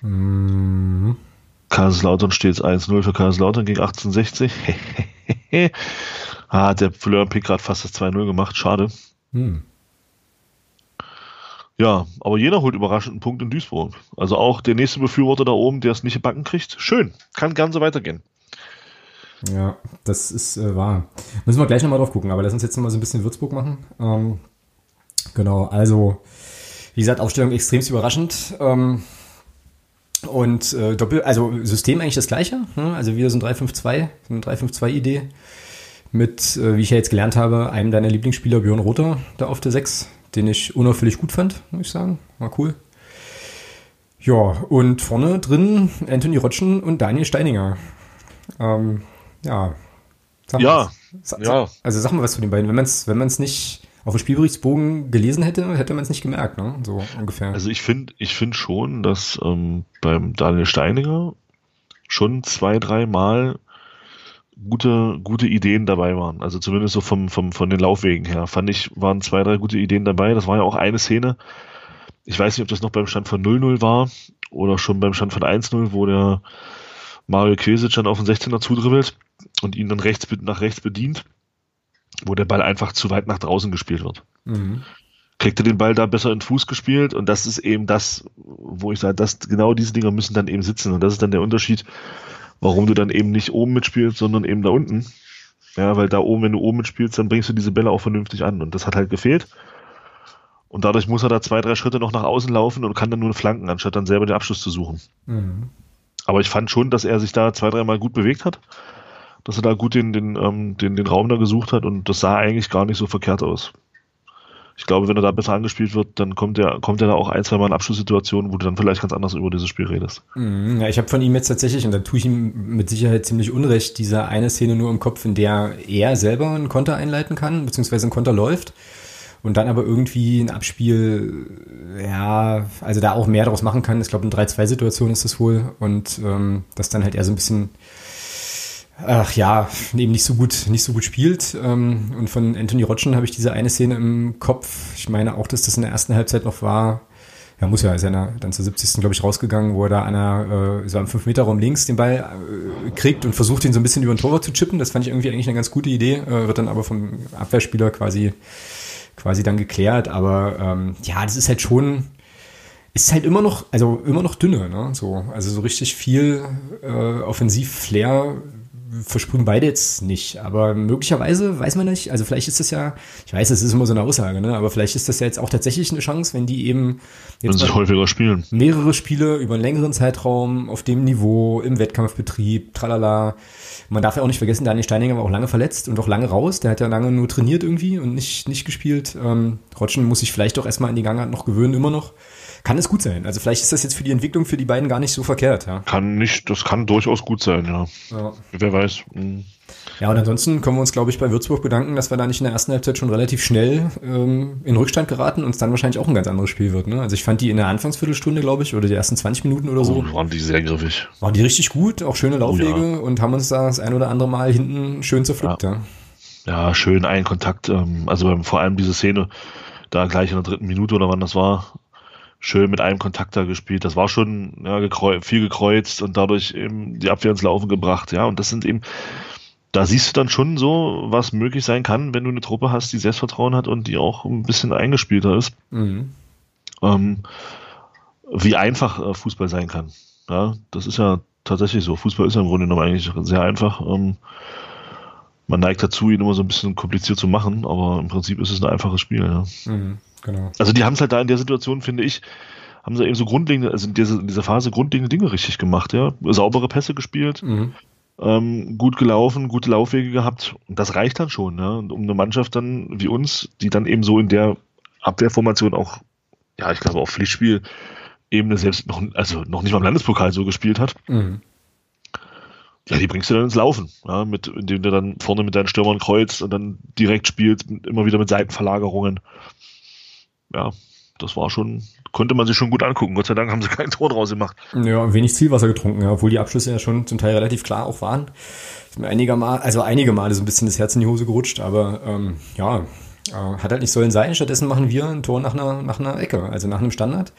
Mhm. Kaiserslautern steht es 1-0 für Kaiserslautern gegen 1860. ah, der Florian Pick gerade fast das 2-0 gemacht, schade. Mhm. Ja, aber jeder holt überraschend einen Punkt in Duisburg. Also auch der nächste Befürworter da oben, der es nicht backen kriegt, schön. Kann gern so weitergehen. Ja, das ist äh, wahr. Müssen wir gleich nochmal drauf gucken, aber lass uns jetzt nochmal so ein bisschen Würzburg machen. Ähm, genau, also, wie gesagt, Aufstellung extremst überraschend. Ähm, und äh, Doppel, also System eigentlich das gleiche. Ne? Also wieder so ein 3-5-2, so eine 3-5-2-Idee. Mit, äh, wie ich ja jetzt gelernt habe, einem deiner Lieblingsspieler, Björn Rother, da auf der 6, den ich unauffällig gut fand, muss ich sagen. War cool. Ja, und vorne drin Anthony Rotschen und Daniel Steininger. Ähm, ja. Sag ja, was, ja. Also sag mal was zu den beiden. Wenn man es wenn man's nicht auf dem Spielberichtsbogen gelesen hätte, hätte man es nicht gemerkt, ne? So ungefähr. Also ich finde ich finde schon, dass ähm, beim Daniel Steininger schon zwei, drei Mal gute, gute Ideen dabei waren. Also zumindest so vom, vom, von den Laufwegen her. Fand ich, waren zwei, drei gute Ideen dabei. Das war ja auch eine Szene. Ich weiß nicht, ob das noch beim Stand von 0-0 war oder schon beim Stand von 1-0, wo der Mario Kvesic dann auf den 16er zudribbelt und ihn dann rechts, nach rechts bedient, wo der Ball einfach zu weit nach draußen gespielt wird. Mhm. Kriegt er den Ball da besser in den Fuß gespielt und das ist eben das, wo ich sage, dass genau diese Dinger müssen dann eben sitzen und das ist dann der Unterschied, warum du dann eben nicht oben mitspielst, sondern eben da unten. Ja, weil da oben, wenn du oben mitspielst, dann bringst du diese Bälle auch vernünftig an und das hat halt gefehlt. Und dadurch muss er da zwei, drei Schritte noch nach außen laufen und kann dann nur flanken, anstatt dann selber den Abschluss zu suchen. Mhm. Aber ich fand schon, dass er sich da zwei, dreimal gut bewegt hat dass er da gut den, den, ähm, den, den Raum da gesucht hat und das sah eigentlich gar nicht so verkehrt aus. Ich glaube, wenn er da besser angespielt wird, dann kommt er, kommt er da auch ein, zwei Mal in Abschlusssituationen, wo du dann vielleicht ganz anders über dieses Spiel redest. Mhm, ja, ich habe von ihm jetzt tatsächlich, und da tue ich ihm mit Sicherheit ziemlich unrecht, diese eine Szene nur im Kopf, in der er selber einen Konter einleiten kann, beziehungsweise ein Konter läuft und dann aber irgendwie ein Abspiel, ja, also da auch mehr daraus machen kann. Ich glaube, in 3-2-Situation ist das wohl und ähm, das dann halt eher so ein bisschen ach ja, eben nicht so gut, nicht so gut spielt. Ähm, und von Anthony Rotschen habe ich diese eine Szene im Kopf. Ich meine auch, dass das in der ersten Halbzeit noch war, Ja, muss ja, ist ja dann zur 70. glaube ich rausgegangen, wo er da einer äh, so am 5-Meter-Raum links den Ball äh, kriegt und versucht ihn so ein bisschen über den Torwart zu chippen. Das fand ich irgendwie eigentlich eine ganz gute Idee, äh, wird dann aber vom Abwehrspieler quasi quasi dann geklärt. Aber ähm, ja, das ist halt schon, ist halt immer noch, also immer noch dünne, ne? So, also so richtig viel äh, Offensiv-Flair versprühen beide jetzt nicht, aber möglicherweise weiß man nicht. Also vielleicht ist das ja, ich weiß, es ist immer so eine Aussage, ne? aber vielleicht ist das ja jetzt auch tatsächlich eine Chance, wenn die eben jetzt wenn häufiger spielen. mehrere Spiele über einen längeren Zeitraum auf dem Niveau im Wettkampfbetrieb, tralala. Man darf ja auch nicht vergessen, Daniel Steininger war auch lange verletzt und auch lange raus. Der hat ja lange nur trainiert irgendwie und nicht, nicht gespielt. Ähm, Rotschen muss sich vielleicht auch erstmal an die Gangart noch gewöhnen, immer noch kann es gut sein. Also vielleicht ist das jetzt für die Entwicklung für die beiden gar nicht so verkehrt. Ja. Kann nicht, das kann durchaus gut sein, ja. ja. Wer weiß. Mhm. Ja, und ansonsten können wir uns, glaube ich, bei Würzburg bedanken, dass wir da nicht in der ersten Halbzeit schon relativ schnell ähm, in Rückstand geraten und es dann wahrscheinlich auch ein ganz anderes Spiel wird. Ne? Also ich fand die in der Anfangsviertelstunde, glaube ich, oder die ersten 20 Minuten oder so. Oh, waren die sehr griffig. Waren die richtig gut, auch schöne Laufwege oh, ja. und haben uns da das ein oder andere Mal hinten schön zerpflückt. Ja. ja. ja, schön ein Kontakt. Ähm, also vor allem diese Szene, da gleich in der dritten Minute oder wann das war, schön mit einem Kontakt da gespielt. Das war schon ja, gekreu viel gekreuzt und dadurch eben die Abwehr ins Laufen gebracht. Ja, und das sind eben, da siehst du dann schon so, was möglich sein kann, wenn du eine Truppe hast, die Selbstvertrauen hat und die auch ein bisschen eingespielter ist. Mhm. Ähm, wie einfach äh, Fußball sein kann. Ja, das ist ja tatsächlich so. Fußball ist ja im Grunde genommen eigentlich sehr einfach. Ähm, man neigt dazu, ihn immer so ein bisschen kompliziert zu machen, aber im Prinzip ist es ein einfaches Spiel. Ja. Mhm. Genau. Also die haben es halt da in der Situation, finde ich, haben sie eben so grundlegende, also in dieser, in dieser Phase grundlegende Dinge richtig gemacht, ja. Saubere Pässe gespielt, mhm. ähm, gut gelaufen, gute Laufwege gehabt. Und das reicht dann schon, ja. Und um eine Mannschaft dann wie uns, die dann eben so in der Abwehrformation auch, ja, ich glaube, auf Pflichtspiel Ebene selbst noch, also noch nicht mal im Landespokal so gespielt hat. Mhm. Ja, die bringst du dann ins Laufen, ja, mit, indem du dann vorne mit deinen Stürmern kreuzt und dann direkt spielst, immer wieder mit Seitenverlagerungen ja, das war schon, konnte man sich schon gut angucken. Gott sei Dank haben sie kein Tor draus gemacht. Ja, wenig Zielwasser getrunken, ja, obwohl die Abschlüsse ja schon zum Teil relativ klar auch waren. Ist mir einige Mal, also einige Male so ein bisschen das Herz in die Hose gerutscht, aber ähm, ja, äh, hat halt nicht sollen sein. Stattdessen machen wir ein Tor nach einer, nach einer Ecke, also nach einem Standard.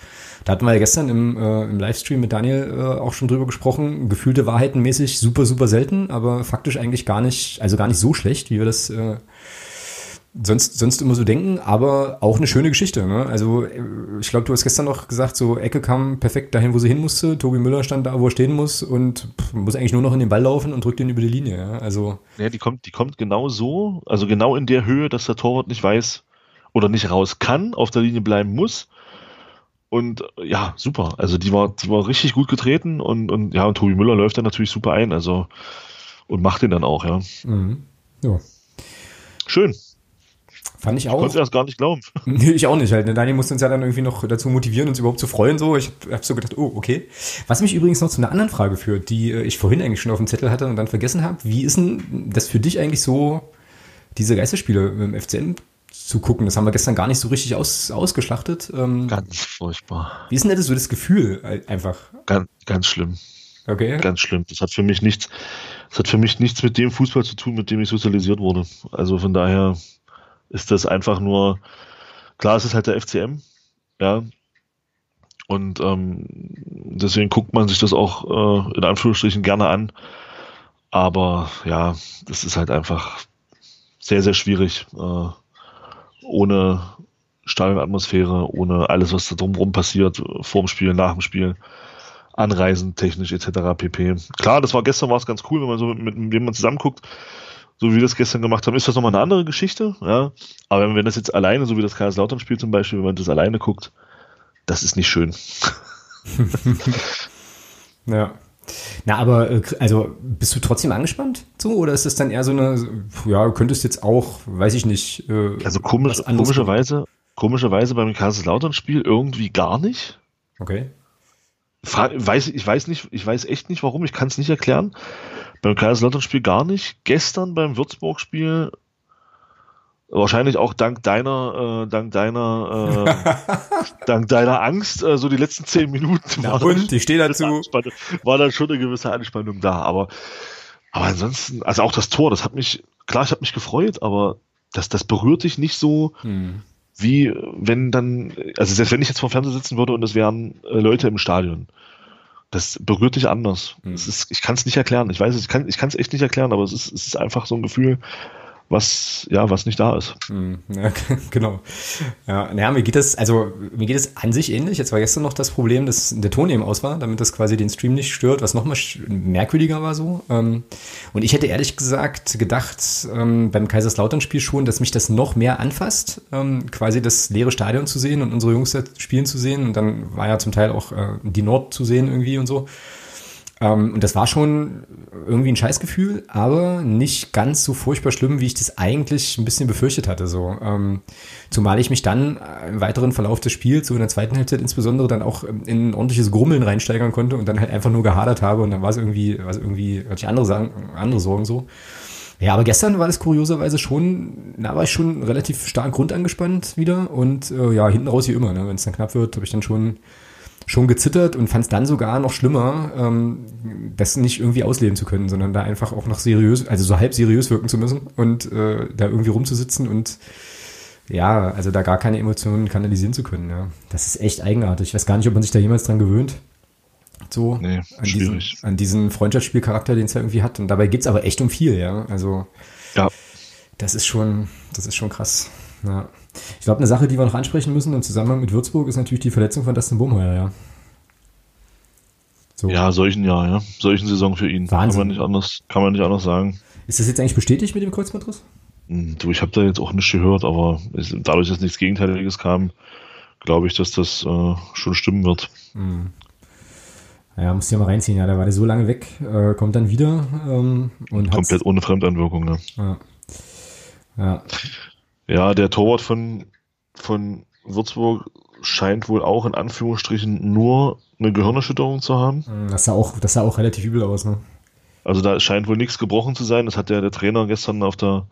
Da hatten wir ja gestern im, äh, im Livestream mit Daniel äh, auch schon drüber gesprochen. Gefühlte Wahrheitenmäßig super, super selten, aber faktisch eigentlich gar nicht, also gar nicht so schlecht, wie wir das äh, sonst, sonst immer so denken, aber auch eine schöne Geschichte. Ne? Also ich glaube, du hast gestern noch gesagt, so Ecke kam perfekt dahin, wo sie hin musste. Tobi Müller stand da, wo er stehen muss und pff, muss eigentlich nur noch in den Ball laufen und drückt ihn über die Linie. Ja? Also ja, die kommt, die kommt genau so, also genau in der Höhe, dass der Torwart nicht weiß oder nicht raus kann, auf der Linie bleiben muss. Und ja, super. Also die war, die war richtig gut getreten und, und ja, und Tobi Müller läuft dann natürlich super ein, also und macht den dann auch, ja. Mhm. Ja. Schön. Fand ich auch. Ich konnte das gar nicht glauben. Nee, ich auch nicht halt. Ne? Daniel musste uns ja dann irgendwie noch dazu motivieren, uns überhaupt zu freuen. So, ich habe so gedacht, oh, okay. Was mich übrigens noch zu einer anderen Frage führt, die äh, ich vorhin eigentlich schon auf dem Zettel hatte und dann vergessen habe. Wie ist denn das für dich eigentlich so, diese Geisterspiele im FCN zu gucken? Das haben wir gestern gar nicht so richtig aus, ausgeschlachtet. Ähm, ganz furchtbar. Wie ist denn das so das Gefühl einfach? Ganz, ganz schlimm. Okay. Ganz schlimm. Das hat für mich nichts, das hat für mich nichts mit dem Fußball zu tun, mit dem ich sozialisiert wurde. Also von daher ist das einfach nur, klar, es ist halt der FCM, ja. Und ähm, deswegen guckt man sich das auch äh, in Anführungsstrichen gerne an. Aber ja, das ist halt einfach sehr, sehr schwierig. Äh, ohne Stadionatmosphäre, ohne alles, was da drumherum passiert, vorm Spiel, nach dem Spiel, Anreisen, technisch etc. pp. Klar, das war gestern war es ganz cool, wenn man so mit, mit jemandem zusammen guckt so wie wir das gestern gemacht haben, ist das nochmal eine andere Geschichte. Ja? Aber wenn, wenn das jetzt alleine, so wie das Kaiserslautern-Spiel zum Beispiel, wenn man das alleine guckt, das ist nicht schön. ja. Na, aber äh, also bist du trotzdem angespannt so oder ist das dann eher so eine, ja, könntest jetzt auch, weiß ich nicht. Äh, also komisch, komischerweise, komischerweise beim Kaiserslautern-Spiel irgendwie gar nicht. Okay. Weiß, ich weiß nicht, ich weiß echt nicht warum, ich kann es nicht erklären. Beim Kaiserslautern-Spiel gar nicht. Gestern beim Würzburg-Spiel wahrscheinlich auch dank deiner, äh, dank deiner, äh, dank deiner Angst, äh, so die letzten zehn Minuten. Na und, ich stehe dazu. War dann schon eine gewisse Anspannung da, aber, aber ansonsten, also auch das Tor, das hat mich, klar, ich habe mich gefreut, aber das, das berührt dich nicht so, hm. wie wenn dann, also selbst wenn ich jetzt vor Fernseher sitzen würde und es wären äh, Leute im Stadion, das berührt dich anders. Mhm. Ist, ich kann es nicht erklären. Ich weiß es, ich kann es echt nicht erklären, aber es ist, es ist einfach so ein Gefühl, was, ja, was nicht da ist. Hm, ja, genau. Ja, naja, mir geht das, also mir geht es an sich ähnlich. Jetzt war gestern noch das Problem, dass der Ton eben aus war, damit das quasi den Stream nicht stört, was nochmal merkwürdiger war so. Ähm, und ich hätte ehrlich gesagt gedacht, ähm, beim Kaiserslautern-Spiel schon, dass mich das noch mehr anfasst, ähm, quasi das leere Stadion zu sehen und unsere Jungs spielen zu sehen. Und dann war ja zum Teil auch äh, die Nord zu sehen irgendwie und so. Ähm, und das war schon irgendwie ein Scheißgefühl, aber nicht ganz so furchtbar schlimm, wie ich das eigentlich ein bisschen befürchtet hatte. So. Ähm, zumal ich mich dann im weiteren Verlauf des Spiels, so in der zweiten Halbzeit insbesondere, dann auch in ein ordentliches Grummeln reinsteigern konnte und dann halt einfach nur gehadert habe und dann war es irgendwie, war es irgendwie, hatte ich andere, Sagen, andere Sorgen so. Ja, aber gestern war das kurioserweise schon, da war ich schon relativ stark grundangespannt wieder und äh, ja, hinten raus wie immer, ne? wenn es dann knapp wird, habe ich dann schon schon gezittert und fand es dann sogar noch schlimmer, ähm, das nicht irgendwie ausleben zu können, sondern da einfach auch noch seriös, also so halb seriös wirken zu müssen und äh, da irgendwie rumzusitzen und ja, also da gar keine Emotionen kanalisieren zu können. Ja. Das ist echt eigenartig. Ich weiß gar nicht, ob man sich da jemals dran gewöhnt. So nee, an, diesen, an diesen Freundschaftsspielcharakter, den es ja irgendwie hat. Und dabei geht es aber echt um viel, ja. Also ja. das ist schon, das ist schon krass. Ja. Ich glaube, eine Sache, die wir noch ansprechen müssen im Zusammenhang mit Würzburg, ist natürlich die Verletzung von Dustin Bumheuer, ja. So. Ja, solchen Jahr, ja. Solchen Saison für ihn. Wahnsinn. Kann man nicht anders, kann man nicht anders sagen. Ist das jetzt eigentlich bestätigt mit dem Kreuzbandriss? Hm, du, ich habe da jetzt auch nicht gehört, aber es, dadurch, dass nichts Gegenteiliges kam, glaube ich, dass das äh, schon stimmen wird. Mhm. Ja, musst du ja mal reinziehen, ja, da war der so lange weg, äh, kommt dann wieder ähm, und komplett ohne Fremdanwirkung, ne? Ja. ja. Ja, der Torwart von, von Würzburg scheint wohl auch in Anführungsstrichen nur eine Gehirnerschütterung zu haben. Das sah auch, das sah auch relativ übel aus, ne? Also da scheint wohl nichts gebrochen zu sein. Das hat ja der Trainer gestern auf der,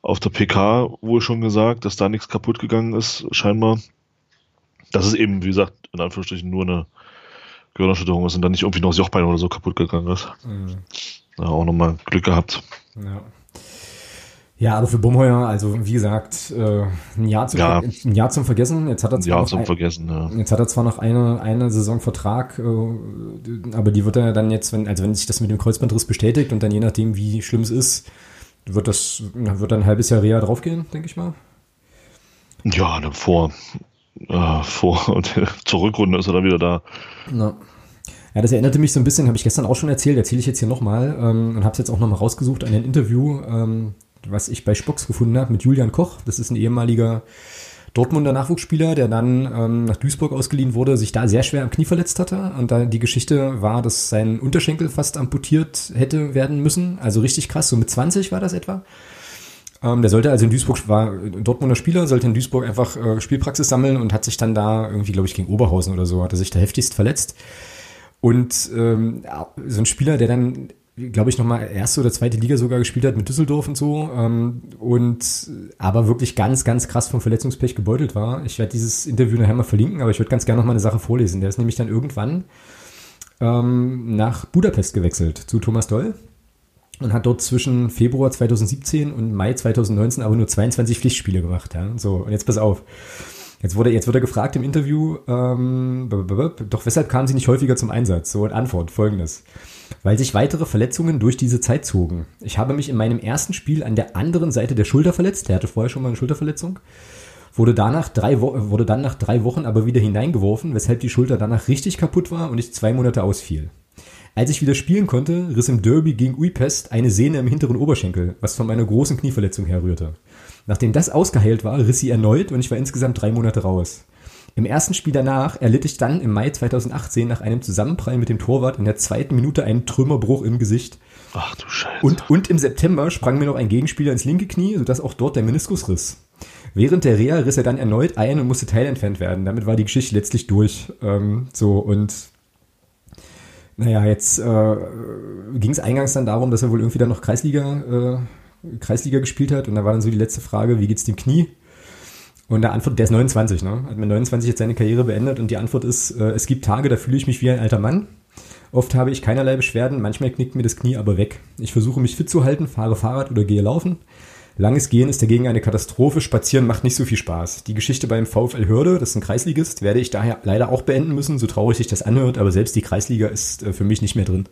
auf der PK wohl schon gesagt, dass da nichts kaputt gegangen ist, scheinbar. Das ist eben, wie gesagt, in Anführungsstrichen nur eine Gehirnerschütterung ist und dann nicht irgendwie noch das Jochbein oder so kaputt gegangen ist. Mhm. Ja, auch nochmal Glück gehabt. Ja. Ja, aber für Bumheuer, also wie gesagt, äh, ein, Jahr zum, ja. ein Jahr zum Vergessen. Jetzt hat er zwar, zum ein, Vergessen, ja. jetzt hat er zwar noch eine, eine Saison Vertrag, äh, aber die wird er dann jetzt, wenn, also wenn sich das mit dem Kreuzbandriss bestätigt und dann je nachdem, wie schlimm es ist, wird das, wird dann ein halbes Jahr Reha draufgehen, denke ich mal. Ja, dann vor, äh, vor und zur Rückrunde ist er dann wieder da. Na. Ja, das erinnerte mich so ein bisschen, habe ich gestern auch schon erzählt, erzähle ich jetzt hier nochmal ähm, und habe es jetzt auch nochmal rausgesucht an ein Interview. Ähm, was ich bei Spocks gefunden habe, mit Julian Koch. Das ist ein ehemaliger Dortmunder Nachwuchsspieler, der dann ähm, nach Duisburg ausgeliehen wurde, sich da sehr schwer am Knie verletzt hatte. Und da die Geschichte war, dass sein Unterschenkel fast amputiert hätte werden müssen. Also richtig krass, so mit 20 war das etwa. Ähm, der sollte also in Duisburg, war Dortmunder Spieler, sollte in Duisburg einfach äh, Spielpraxis sammeln und hat sich dann da irgendwie, glaube ich, gegen Oberhausen oder so, hat er sich da heftigst verletzt. Und ähm, so ein Spieler, der dann glaube ich, nochmal erste oder zweite Liga sogar gespielt hat mit Düsseldorf und so. Ähm, und aber wirklich ganz, ganz krass vom Verletzungspech gebeutelt war. Ich werde dieses Interview nachher mal verlinken, aber ich würde ganz gerne nochmal eine Sache vorlesen. Der ist nämlich dann irgendwann ähm, nach Budapest gewechselt zu Thomas Doll und hat dort zwischen Februar 2017 und Mai 2019 aber nur 22 Pflichtspiele gemacht. Ja? So, und jetzt pass auf. Jetzt wurde, jetzt wurde er gefragt im Interview, ähm, doch weshalb kamen sie nicht häufiger zum Einsatz? So, und Antwort folgendes weil sich weitere Verletzungen durch diese Zeit zogen. Ich habe mich in meinem ersten Spiel an der anderen Seite der Schulter verletzt. Der hatte vorher schon mal eine Schulterverletzung. Wurde, danach drei wurde dann nach drei Wochen aber wieder hineingeworfen, weshalb die Schulter danach richtig kaputt war und ich zwei Monate ausfiel. Als ich wieder spielen konnte, riss im Derby gegen Uipest eine Sehne im hinteren Oberschenkel, was von meiner großen Knieverletzung herrührte. Nachdem das ausgeheilt war, riss sie erneut und ich war insgesamt drei Monate raus. Im ersten Spiel danach erlitt ich dann im Mai 2018 nach einem Zusammenprall mit dem Torwart in der zweiten Minute einen Trümmerbruch im Gesicht. Ach du Scheiße. Und, und im September sprang mir noch ein Gegenspieler ins linke Knie, sodass auch dort der Meniskus riss. Während der Reha riss er dann erneut ein und musste teilentfernt werden. Damit war die Geschichte letztlich durch. Ähm, so und naja, jetzt äh, ging es eingangs dann darum, dass er wohl irgendwie dann noch Kreisliga, äh, Kreisliga gespielt hat. Und da war dann so die letzte Frage, wie geht's dem Knie? Und der Antwort, der ist 29, ne? Hat mit 29 jetzt seine Karriere beendet und die Antwort ist, äh, es gibt Tage, da fühle ich mich wie ein alter Mann. Oft habe ich keinerlei Beschwerden, manchmal knickt mir das Knie aber weg. Ich versuche mich fit zu halten, fahre Fahrrad oder gehe laufen. Langes Gehen ist dagegen eine Katastrophe, Spazieren macht nicht so viel Spaß. Die Geschichte beim VfL Hörde, das ist ein Kreisligist, werde ich daher leider auch beenden müssen, so traurig sich das anhört, aber selbst die Kreisliga ist äh, für mich nicht mehr drin.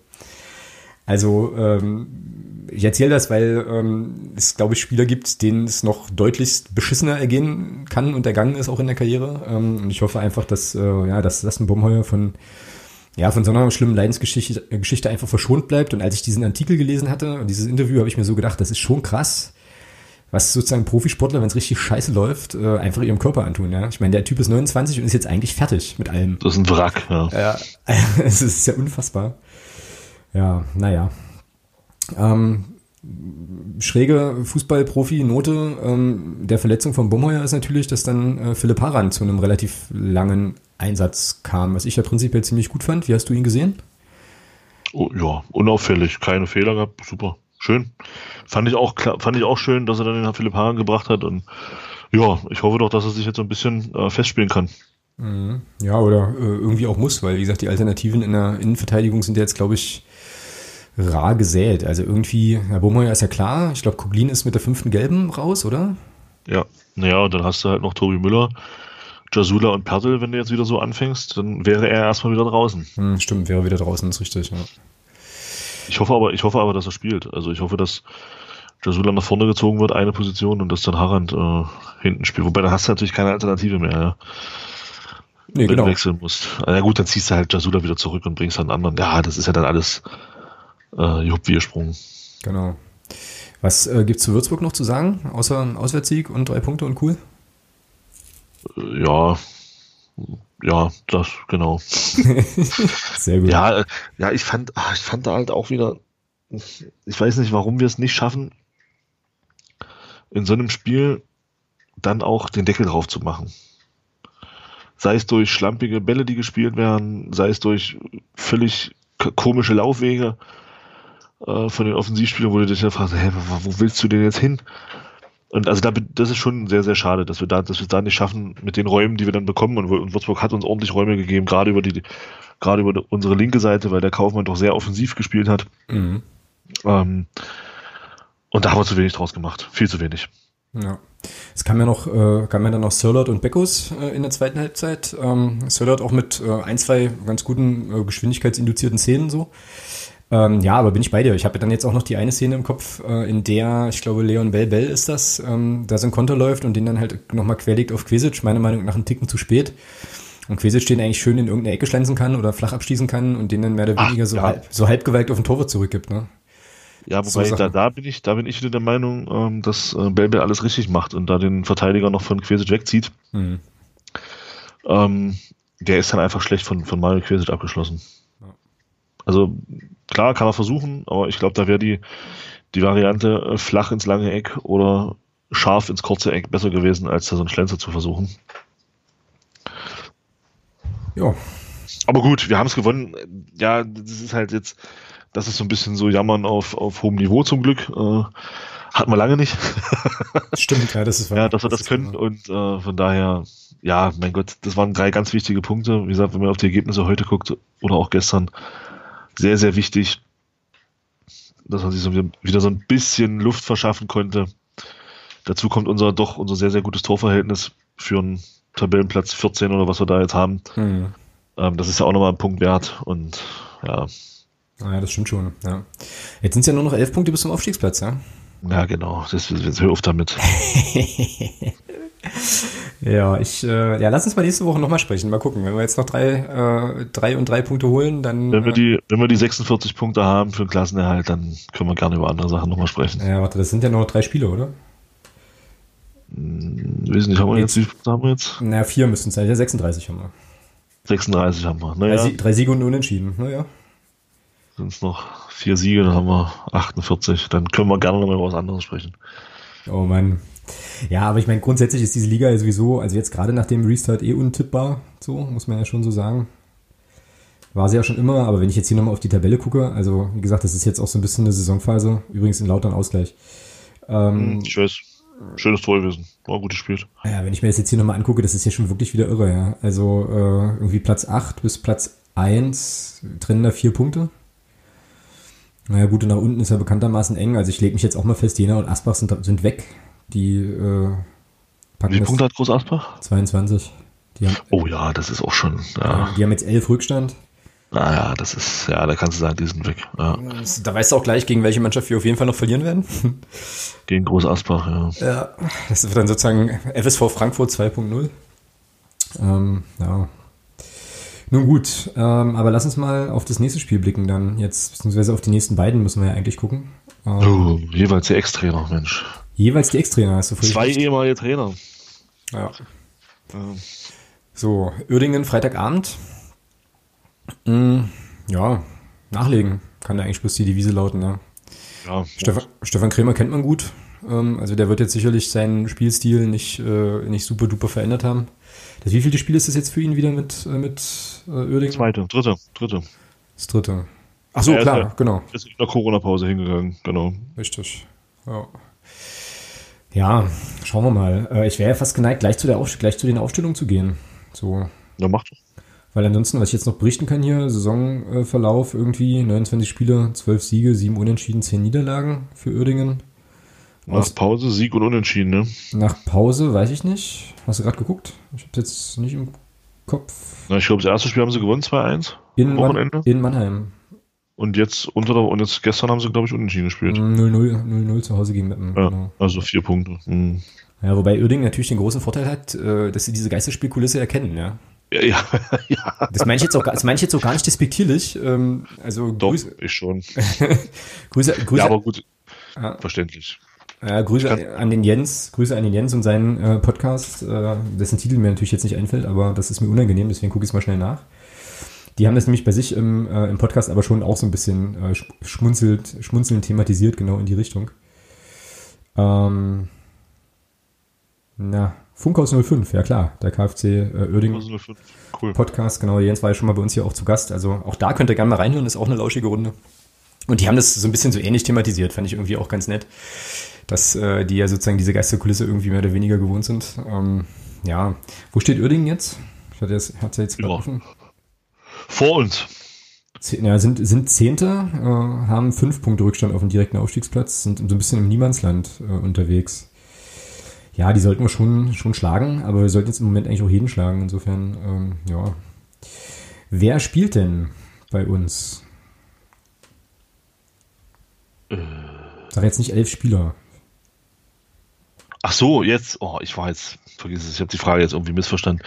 Also ähm, ich erzähle das, weil ähm, es, glaube ich, Spieler gibt, denen es noch deutlichst beschissener ergehen kann und ergangen ist auch in der Karriere. Ähm, und ich hoffe einfach, dass, äh, ja, dass das ein Bumheuer von ja, von so einer schlimmen Leidensgeschichte Geschichte einfach verschont bleibt. Und als ich diesen Artikel gelesen hatte und dieses Interview, habe ich mir so gedacht, das ist schon krass, was sozusagen Profisportler, wenn es richtig scheiße läuft, äh, einfach ihrem Körper antun. Ja? Ich meine, der Typ ist 29 und ist jetzt eigentlich fertig mit allem. Das ist ein Wrack, ja. Ja, es ist ja unfassbar. Ja, naja. Ähm, schräge Fußballprofi-Note ähm, der Verletzung von Bumheuer ist natürlich, dass dann äh, Philipp Harran zu einem relativ langen Einsatz kam, was ich ja prinzipiell ziemlich gut fand. Wie hast du ihn gesehen? Oh, ja, unauffällig, keine Fehler gehabt, super, schön. Fand ich auch fand ich auch schön, dass er dann den Philipp Harran gebracht hat und ja, ich hoffe doch, dass er sich jetzt so ein bisschen äh, festspielen kann. Mhm. Ja, oder äh, irgendwie auch muss, weil wie gesagt, die Alternativen in der Innenverteidigung sind ja jetzt, glaube ich, rar gesät. Also irgendwie, Herr Bohmeier ist ja klar, ich glaube, Kuglin ist mit der fünften Gelben raus, oder? Ja, naja, und dann hast du halt noch Tobi Müller, Jasula und Pertl, wenn du jetzt wieder so anfängst, dann wäre er erstmal wieder draußen. Hm, stimmt, wäre wieder draußen, ist richtig, ja. Ich hoffe aber, ich hoffe aber, dass er spielt. Also ich hoffe, dass Jasula nach vorne gezogen wird, eine Position, und dass dann Harand äh, hinten spielt. Wobei da hast du natürlich keine Alternative mehr, ja. Nee, wenn genau. du wechseln musst. Na gut, dann ziehst du halt Jasula wieder zurück und bringst einen anderen. Ja, das ist ja dann alles äh, Jupp Wirsprung. Genau. Was äh, gibt es zu Würzburg noch zu sagen, außer Auswärtssieg und drei Punkte und cool? Äh, ja, ja, das, genau. Sehr gut. Ja, äh, ja, ich fand, ach, ich fand da halt auch wieder, ich weiß nicht, warum wir es nicht schaffen, in so einem Spiel dann auch den Deckel drauf zu machen. Sei es durch schlampige Bälle, die gespielt werden, sei es durch völlig komische Laufwege äh, von den Offensivspielern, wo du dich ja fragst, hä, wo willst du denn jetzt hin? Und also da, das ist schon sehr, sehr schade, dass wir da, dass wir es da nicht schaffen mit den Räumen, die wir dann bekommen. Und, und Würzburg hat uns ordentlich Räume gegeben, gerade über die, gerade über unsere linke Seite, weil der Kaufmann doch sehr offensiv gespielt hat. Mhm. Ähm, und da haben wir zu wenig draus gemacht. Viel zu wenig. Ja. Es kam ja noch, äh, kam ja dann noch Sirlot und Beckus äh, in der zweiten Halbzeit. Ähm, Sirlot auch mit äh, ein, zwei ganz guten äh, geschwindigkeitsinduzierten Szenen so. Ähm, ja, aber bin ich bei dir. Ich habe dann jetzt auch noch die eine Szene im Kopf, äh, in der, ich glaube, Leon Bell Bell ist das, ähm, da so ein Konter läuft und den dann halt nochmal querlegt auf Quesic, meiner Meinung nach einen Ticken zu spät. Und Quesic den eigentlich schön in irgendeine Ecke schlenzen kann oder flach abschließen kann und den dann mehr oder weniger Ach, so, ja. halb, so halbgewalkt auf den Torwart zurückgibt, ne? Ja, wobei so da, da bin ich, da bin ich wieder der Meinung, ähm, dass äh, Belbel alles richtig macht und da den Verteidiger noch von Quesic wegzieht. Mhm. Ähm, der ist dann einfach schlecht von, von Mario Quesic abgeschlossen. Ja. Also klar, kann er versuchen, aber ich glaube, da wäre die, die Variante äh, flach ins lange Eck oder scharf ins kurze Eck besser gewesen, als da so einen Schlenzer zu versuchen. Ja. Aber gut, wir haben es gewonnen. Ja, das ist halt jetzt, das ist so ein bisschen so Jammern auf, auf hohem Niveau zum Glück. Äh, hatten wir lange nicht. Stimmt, ja, das ist wahr. Ja, dass wir das, das können wahr. und äh, von daher, ja, mein Gott, das waren drei ganz wichtige Punkte. Wie gesagt, wenn man auf die Ergebnisse heute guckt oder auch gestern, sehr, sehr wichtig, dass man sich so wieder, wieder so ein bisschen Luft verschaffen konnte. Dazu kommt unser doch unser sehr, sehr gutes Torverhältnis für einen Tabellenplatz 14 oder was wir da jetzt haben. Mhm. Ähm, das ist ja auch nochmal ein Punkt wert und ja. Ah ja, das stimmt schon. Ja. Jetzt sind es ja nur noch elf Punkte bis zum Aufstiegsplatz, ja? Ja, genau. Das, jetzt hör auf damit. Ja, ich, äh, ja, lass uns mal nächste Woche nochmal sprechen. Mal gucken. Wenn wir jetzt noch drei, äh, drei und drei Punkte holen, dann. Wenn wir die, wenn wir die 46 Punkte haben für den Klassenerhalt, dann können wir gerne über andere Sachen nochmal sprechen. Ja, warte, das sind ja nur noch drei Spiele, oder? Hm, weiß nicht, haben wir jetzt, wie viele haben wir jetzt? Naja, vier müssten es sein. Ja, 36 haben wir. 36 haben wir. Naja. Drei, drei Siege und Unentschieden, naja. Sind es noch vier Siege, dann haben wir 48. Dann können wir gerne noch über was anderes sprechen. Oh Mann. Ja, aber ich meine, grundsätzlich ist diese Liga ja sowieso, also jetzt gerade nach dem Restart eh untippbar, so, muss man ja schon so sagen. War sie ja schon immer, aber wenn ich jetzt hier nochmal auf die Tabelle gucke, also wie gesagt, das ist jetzt auch so ein bisschen eine Saisonphase, übrigens in lauteren Ausgleich. Ähm, ich weiß, schönes Tor gewesen, war gut gespielt. Ja, wenn ich mir das jetzt hier nochmal angucke, das ist ja schon wirklich wieder irre, ja. Also äh, irgendwie Platz 8 bis Platz 1 trennen da vier Punkte. Naja, gut, und nach unten ist ja bekanntermaßen eng. Also ich lege mich jetzt auch mal fest, Jena und Asbach sind, sind weg. Die äh, packen Wie viele Punkte hat Groß Asbach? 22. Haben, oh ja, das ist auch schon. Ja. Die haben jetzt elf Rückstand. Naja, das ist, ja, da kannst du sagen, die sind weg. Ja. Da weißt du auch gleich, gegen welche Mannschaft wir auf jeden Fall noch verlieren werden. Gegen Groß Asbach, ja. Ja, das wird dann sozusagen FSV Frankfurt 2.0. Ähm, ja. Nun gut, ähm, aber lass uns mal auf das nächste Spiel blicken dann jetzt, beziehungsweise auf die nächsten beiden müssen wir ja eigentlich gucken. Ähm, oh, jeweils die Ex-Trainer, Mensch. Jeweils die Ex-Trainer, hast du Zwei ehemalige Trainer. Ja. Ähm. So, Uerdingen, Freitagabend. Mhm, ja, nachlegen kann da eigentlich bloß die Devise lauten, ja. ja Stefan, Stefan Krämer kennt man gut. Ähm, also der wird jetzt sicherlich seinen Spielstil nicht, äh, nicht super duper verändert haben. Das wievielte Spiel ist das jetzt für ihn wieder mit, äh, mit äh, Uerdingen? Zweite, dritte, dritte. Das dritte. Ach so, ja, klar, ist, genau. Ist in der Corona-Pause hingegangen, genau. Richtig. Ja. Ja, schauen wir mal. Äh, ich wäre ja fast geneigt, gleich zu, der gleich zu den Aufstellungen zu gehen. So. Ja, macht Weil ansonsten, was ich jetzt noch berichten kann hier, Saisonverlauf irgendwie, 29 Spiele, 12 Siege, 7 Unentschieden, 10 Niederlagen für Uerdingen. Nach Pause, Sieg und Unentschieden, ne? Nach Pause, weiß ich nicht. Hast du gerade geguckt? Ich hab's jetzt nicht im Kopf. Na, ich glaube, das erste Spiel haben sie gewonnen, 2-1. In, Wochenende. in Mannheim. Und jetzt unter der, und jetzt gestern haben sie, glaube ich, unentschieden gespielt. 0-0, 0-0 zu Hause gegen Meppen. Ja, genau. Also vier Punkte. Mhm. Ja, wobei Uerdingen natürlich den großen Vorteil hat, äh, dass sie diese Geisterspielkulisse erkennen, ja. Ja, ja, ja. Das meine ich jetzt auch, das meine ich jetzt auch gar nicht despektierlich. Ähm, also Doch, Grüße. ich schon. Grüße, Grüße. Ja, aber gut. Ja. Verständlich. Ja, Grüße an den Jens, Grüße an den Jens und seinen äh, Podcast, äh, dessen Titel mir natürlich jetzt nicht einfällt, aber das ist mir unangenehm, deswegen gucke ich es mal schnell nach. Die haben das nämlich bei sich im, äh, im Podcast aber schon auch so ein bisschen äh, schmunzelt, schmunzelnd thematisiert, genau in die Richtung. Ähm, na, Funkhaus 05, ja klar, der KfC äh, Uerdingen cool. Podcast, genau, Jens war ja schon mal bei uns hier auch zu Gast, also auch da könnt ihr gerne mal reinhören, ist auch eine lauschige Runde. Und die haben das so ein bisschen so ähnlich thematisiert, fand ich irgendwie auch ganz nett dass äh, die ja sozusagen diese Geisterkulisse irgendwie mehr oder weniger gewohnt sind. Ähm, ja, wo steht Uerdingen jetzt? Ich hatte jetzt, hatte jetzt ja. offen. Vor uns. Ja, sind, sind Zehnte, äh, haben fünf Punkte Rückstand auf dem direkten Aufstiegsplatz, sind so ein bisschen im Niemandsland äh, unterwegs. Ja, die sollten wir schon, schon schlagen, aber wir sollten jetzt im Moment eigentlich auch jeden schlagen. Insofern, ähm, ja. Wer spielt denn bei uns? Äh. Sag jetzt nicht elf Spieler. Ach so, jetzt, oh, ich war jetzt, vergiss es, ich habe die Frage jetzt irgendwie missverstanden.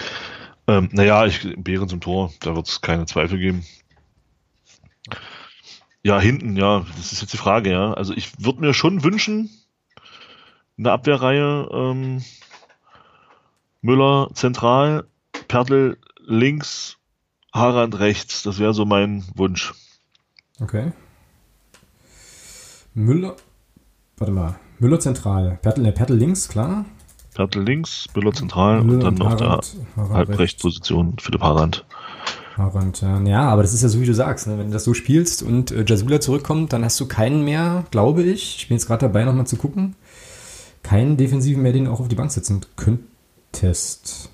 Ähm, naja, ich, Bären zum Tor, da wird es keine Zweifel geben. Ja, hinten, ja, das ist jetzt die Frage, ja. Also ich würde mir schon wünschen, in der Abwehrreihe ähm, Müller zentral, Pertl links, Harand rechts. Das wäre so mein Wunsch. Okay. Müller, warte mal, Müller zentral. Pertl, ne, Pertl links, klar. Pertl links, Müller zentral Müller und dann noch der Halbrechtposition Philipp Harand. Harand, ja. ja, aber das ist ja so, wie du sagst. Ne? Wenn du das so spielst und äh, Jasula zurückkommt, dann hast du keinen mehr, glaube ich. Ich bin jetzt gerade dabei, nochmal zu gucken. Keinen Defensiven mehr, den du auch auf die Bank setzen könntest.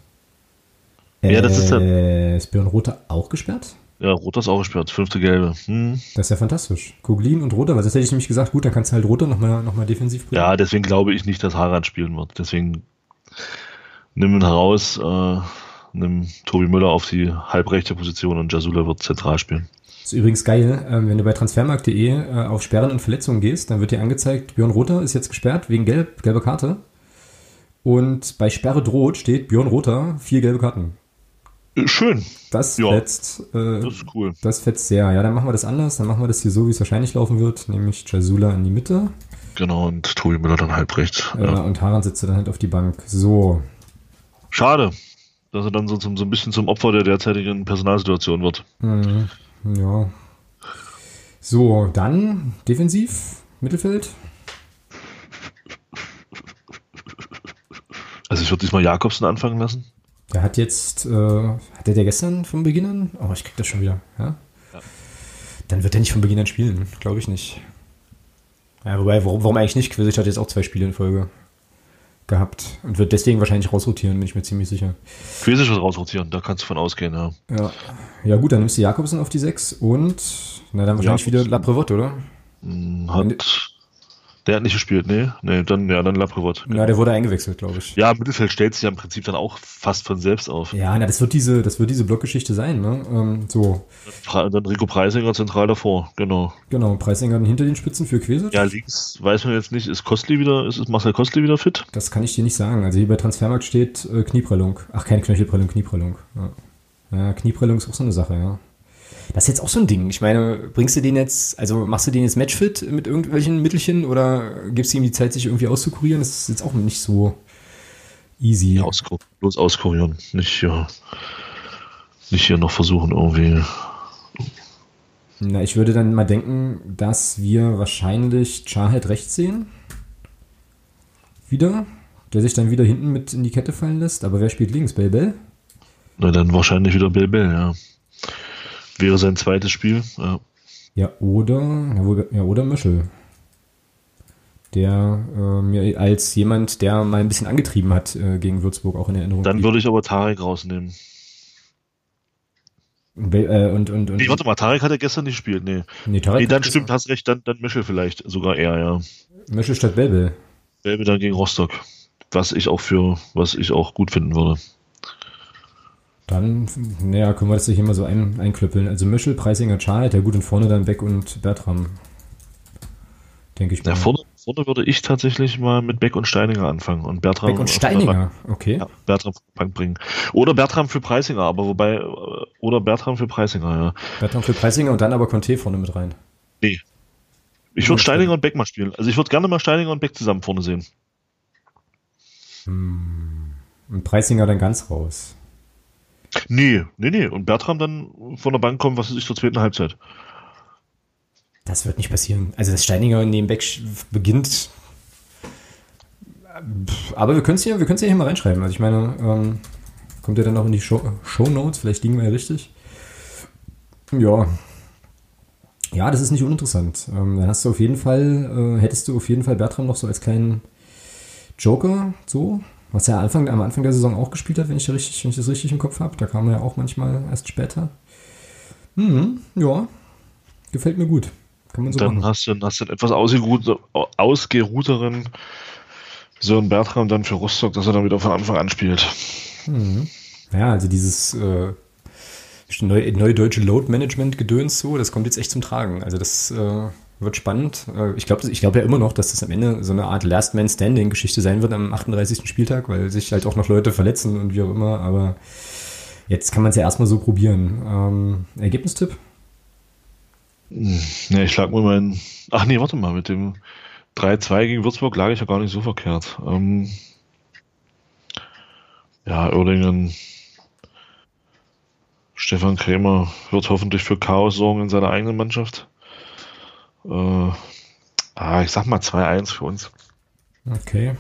Äh, ja, das ist ja. Äh, ist Björn Rother auch gesperrt? Ja, Roter ist auch gesperrt, fünfte Gelbe. Hm. Das ist ja fantastisch. Kuglin und Roter, weil das hätte ich nämlich gesagt, gut, dann kannst du halt Roter nochmal noch mal defensiv bringen. Ja, deswegen glaube ich nicht, dass Harald spielen wird. Deswegen nimm ihn heraus, äh, nimm Tobi Müller auf die halbrechte Position und Jasula wird zentral spielen. Das ist übrigens geil, äh, wenn du bei transfermarkt.de äh, auf Sperren und Verletzungen gehst, dann wird dir angezeigt, Björn Roter ist jetzt gesperrt wegen gelb, gelber Karte. Und bei Sperre droht steht Björn Roter, vier gelbe Karten. Schön. Das ja, fetzt. Äh, das ist cool. Das fetzt sehr. Ja, dann machen wir das anders. Dann machen wir das hier so, wie es wahrscheinlich laufen wird, nämlich Jasula in die Mitte. Genau, und Tobi Müller dann halb rechts. Ja, ja. Und Haran sitzt dann halt auf die Bank. So. Schade, dass er dann so, so ein bisschen zum Opfer der derzeitigen Personalsituation wird. Mhm. Ja. So, dann defensiv, Mittelfeld. Also ich würde diesmal Jakobsen anfangen lassen. Der hat jetzt, äh, hat der, der gestern von Beginn an? Oh, ich krieg das schon wieder, ja? ja. Dann wird er nicht von Beginn an spielen, glaube ich nicht. Ja, wobei, warum, warum eigentlich nicht? Quisic hat jetzt auch zwei Spiele in Folge gehabt und wird deswegen wahrscheinlich rausrotieren, bin ich mir ziemlich sicher. Quisic wird rausrotieren, da kannst du von ausgehen, ja. Ja, ja gut, dann nimmst du Jakobsen auf die 6 und, na dann wahrscheinlich Jakobsen. wieder Laprevot, oder? Hm, Hat. Der hat nicht gespielt, nee. Nee, dann, ja, dann Laprevot. Ja, der wurde eingewechselt, glaube ich. Ja, Mittelfeld stellt sich ja im Prinzip dann auch fast von selbst auf. Ja, na, das wird diese, das wird diese Blockgeschichte sein, ne? Ähm, so. Dann dann Rico Preisinger zentral davor, genau. Genau, Preisinger dann hinter den Spitzen für Quesic. Ja, links weiß man jetzt nicht, ist Kostli wieder, ist, ist Marcel Kostli wieder fit? Das kann ich dir nicht sagen. Also hier bei Transfermarkt steht äh, Knieprellung. Ach, keine Knöchelprellung, Knieprellung. Ja. ja, Knieprellung ist auch so eine Sache, ja. Das ist jetzt auch so ein Ding. Ich meine, bringst du den jetzt, also machst du den jetzt matchfit mit irgendwelchen Mittelchen oder gibst du ihm die Zeit, sich irgendwie auszukurieren? Das ist jetzt auch nicht so easy. Ja, auskur bloß auskurieren. Nicht hier, nicht hier noch versuchen, irgendwie. Na, ich würde dann mal denken, dass wir wahrscheinlich Chahed rechts sehen. Wieder. Der sich dann wieder hinten mit in die Kette fallen lässt. Aber wer spielt links? Bell Bell? Na, dann wahrscheinlich wieder Bell Bell, ja. Wäre sein zweites Spiel. Ja. Ja, oder, ja, ja, oder Mischel. Der mir als jemand, der mal ein bisschen angetrieben hat äh, gegen Würzburg, auch in Erinnerung Dann würde ich aber Tarek rausnehmen. Äh, und, und, und Nee, warte mal, Tarek hat er gestern nicht gespielt, nee. nee, Tarek Nee, dann stimmt, hast recht, dann, dann Mischel vielleicht sogar eher, ja. Mischel statt Bellbell. Selbe dann gegen Rostock. Was ich auch für, was ich auch gut finden würde. Dann, naja, können wir das hier mal so ein, einklüppeln. Also Mischel, Preisinger, Charlotte, ja gut, und vorne dann Beck und Bertram. Denke ich mal. Ja, vorne, vorne würde ich tatsächlich mal mit Beck und Steininger anfangen und Bertram Beck und Steininger, okay. Ja, Bertram die Bank bringen. Oder Bertram für Preisinger, aber wobei, äh, oder Bertram für Preisinger, ja. Bertram für Preisinger und dann aber Conte vorne mit rein. Nee. Ich würde Steininger und Beck mal spielen. Also ich würde gerne mal Steininger und Beck zusammen vorne sehen. Und Preisinger dann ganz raus. Nee, nee, nee. Und Bertram dann von der Bank kommen, was ist zur zweiten Halbzeit. Das wird nicht passieren. Also, dass Steininger neben Beck sch- beginnt. Aber wir können es ja, wir können's ja hier mal reinschreiben. Also, ich meine, ähm, kommt ja dann auch in die Show, Show Notes. Vielleicht liegen wir ja richtig. Ja. Ja, das ist nicht uninteressant. Ähm, dann hast du auf jeden Fall, äh, hättest du auf jeden Fall Bertram noch so als kleinen Joker, so. Was er Anfang, am Anfang der Saison auch gespielt hat, wenn ich, richtig, wenn ich das richtig im Kopf habe. Da kam er ja auch manchmal erst später. Mhm, ja. Gefällt mir gut. Kann man so dann machen. hast du, hast du einen etwas ausgeruhte, ausgeruhteren Sören Bertram dann für Rostock, dass er dann wieder von Anfang an spielt. Ja, also dieses äh, neue, neue deutsche Load-Management-Gedöns so, das kommt jetzt echt zum Tragen. Also das äh, wird spannend. Äh, ich glaube ich glaub ja immer noch, dass das am Ende so eine Art Last-Man-Standing-Geschichte sein wird am 38. Spieltag, weil sich halt auch noch Leute verletzen und wie auch immer. Aber jetzt kann man es ja erstmal so probieren. Ähm, Ergebnistipp? Ja, ich lag mal mein. Ach nee, warte mal, mit dem 3-2 gegen Würzburg lag ich ja gar nicht so verkehrt. Ähm, ja, Oerdingen. Stefan Krämer wird hoffentlich für Chaos sorgen in seiner eigenen Mannschaft. Äh, ah, ich sag mal 2-1 für uns. Okay.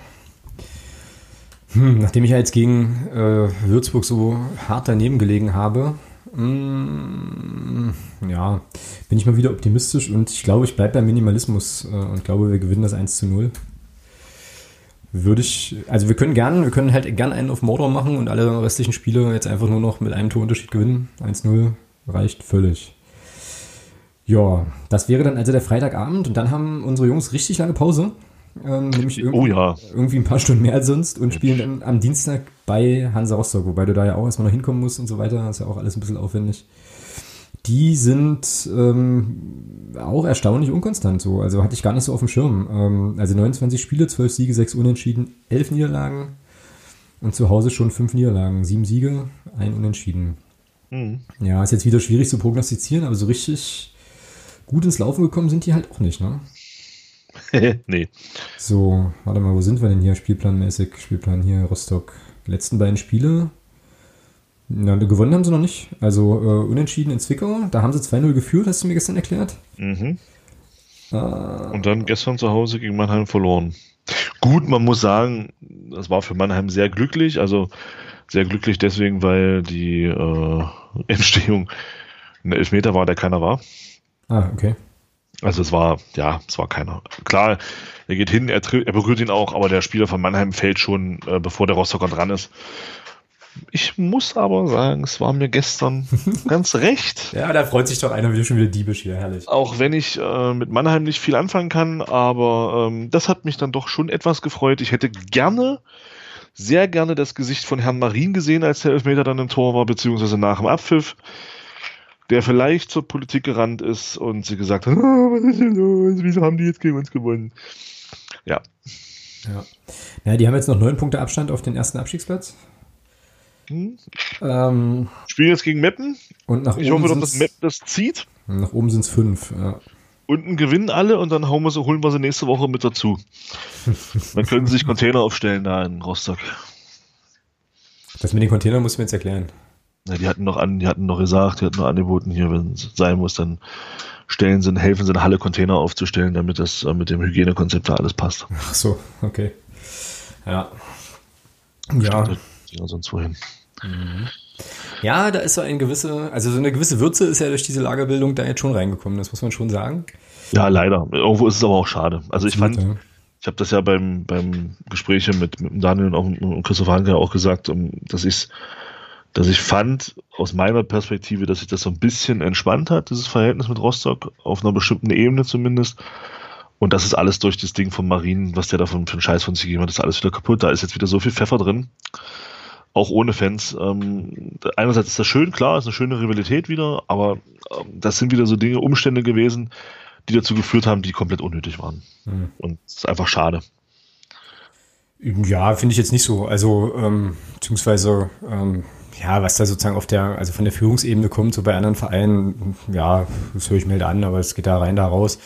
Hm, nachdem ich ja jetzt gegen äh, Würzburg so hart daneben gelegen habe, mm, ja, bin ich mal wieder optimistisch und ich glaube, ich bleibe beim Minimalismus äh, und glaube, wir gewinnen das 1 zu 0. Würde ich, also wir können gern, wir können halt gern einen auf Mordor machen und alle restlichen Spiele jetzt einfach nur noch mit einem Torunterschied gewinnen. 1-0 reicht völlig. Ja, das wäre dann also der Freitagabend und dann haben unsere Jungs richtig lange Pause. Ähm, nämlich irgendwie, Oh ja. irgendwie ein paar Stunden mehr als sonst und spielen dann am Dienstag bei Hansa Rostock, wobei du da ja auch erstmal noch hinkommen musst und so weiter. Das ist ja auch alles ein bisschen aufwendig. Die sind ähm, auch erstaunlich unkonstant so. Also hatte ich gar nicht so auf dem Schirm. Ähm, also 29 Spiele, 12 Siege, 6 Unentschieden, 11 Niederlagen und zu Hause schon 5 Niederlagen. 7 Siege, ein Unentschieden. Mhm. Ja, ist jetzt wieder schwierig zu prognostizieren, aber so richtig gut ins Laufen gekommen sind die halt auch nicht, ne? nee. So, warte mal, wo sind wir denn hier spielplanmäßig? Spielplan hier, Rostock. Die letzten beiden Spiele. Na, gewonnen haben sie noch nicht. Also äh, unentschieden in Zwickau. Da haben sie 2-0 geführt, hast du mir gestern erklärt. Mhm. Äh, Und dann gestern zu Hause gegen Mannheim verloren. Gut, man muss sagen, das war für Mannheim sehr glücklich. Also sehr glücklich deswegen, weil die äh, Entstehung ein Elfmeter war, der keiner war. Ah, okay. Also es war, ja, es war keiner. Klar, er geht hin, er, er berührt ihn auch, aber der Spieler von Mannheim fällt schon, äh, bevor der Rostocker dran ist. Ich muss aber sagen, es war mir gestern ganz recht. Ja, da freut sich doch einer wieder schon wieder diebisch hier, herrlich. Auch wenn ich äh, mit Mannheim nicht viel anfangen kann, aber ähm, das hat mich dann doch schon etwas gefreut. Ich hätte gerne, sehr gerne das Gesicht von Herrn Marin gesehen, als der Elfmeter dann im Tor war, beziehungsweise nach dem Abpfiff, der vielleicht zur Politik gerannt ist und sie gesagt hat, oh, was ist denn los? Wieso haben die jetzt gegen uns gewonnen? Ja. Ja. ja, die haben jetzt noch neun Punkte Abstand auf den ersten Abstiegsplatz. Hm. Ähm, Spielen jetzt gegen Meppen. Und nach ich hoffe, dass Meppen das zieht. Nach oben sind es fünf. Ja. Unten gewinnen alle und dann wir sie, holen wir sie nächste Woche mit dazu. dann können sie sich Container aufstellen da in Rostock. Das mit den Containern muss ich mir jetzt erklären. Ja, die hatten noch an, die hatten noch gesagt, die hatten noch angeboten, hier, wenn es sein muss, dann stellen sie, helfen sie eine Halle Container aufzustellen, damit das äh, mit dem Hygienekonzept da alles passt. Ach so, okay. Ja. Ja. Ja, sonst wohin. Mhm. Ja, da ist so ein gewisse, also so eine gewisse Würze ist ja durch diese Lagerbildung da jetzt schon reingekommen, das muss man schon sagen. Ja, leider. Irgendwo ist es aber auch schade. Also ich fand, ich habe das ja beim, beim Gespräch mit, mit Daniel und auch mit Christoph Hanke auch gesagt, dass ich dass ich fand, aus meiner Perspektive, dass sich das so ein bisschen entspannt hat, dieses Verhältnis mit Rostock, auf einer bestimmten Ebene zumindest. Und das ist alles durch das Ding von Marien, was der davon für einen Scheiß von sich gegeben hat, ist alles wieder kaputt. Da ist jetzt wieder so viel Pfeffer drin. Auch ohne Fans. Ähm, einerseits ist das schön, klar, ist eine schöne Rivalität wieder, aber ähm, das sind wieder so Dinge, Umstände gewesen, die dazu geführt haben, die komplett unnötig waren. Mhm. Und es ist einfach schade. Ja, finde ich jetzt nicht so. Also, ähm, beziehungsweise, ähm, ja, was da sozusagen auf der, also von der Führungsebene kommt, so bei anderen Vereinen, ja, das höre ich mir halt an, aber es geht da rein, da raus.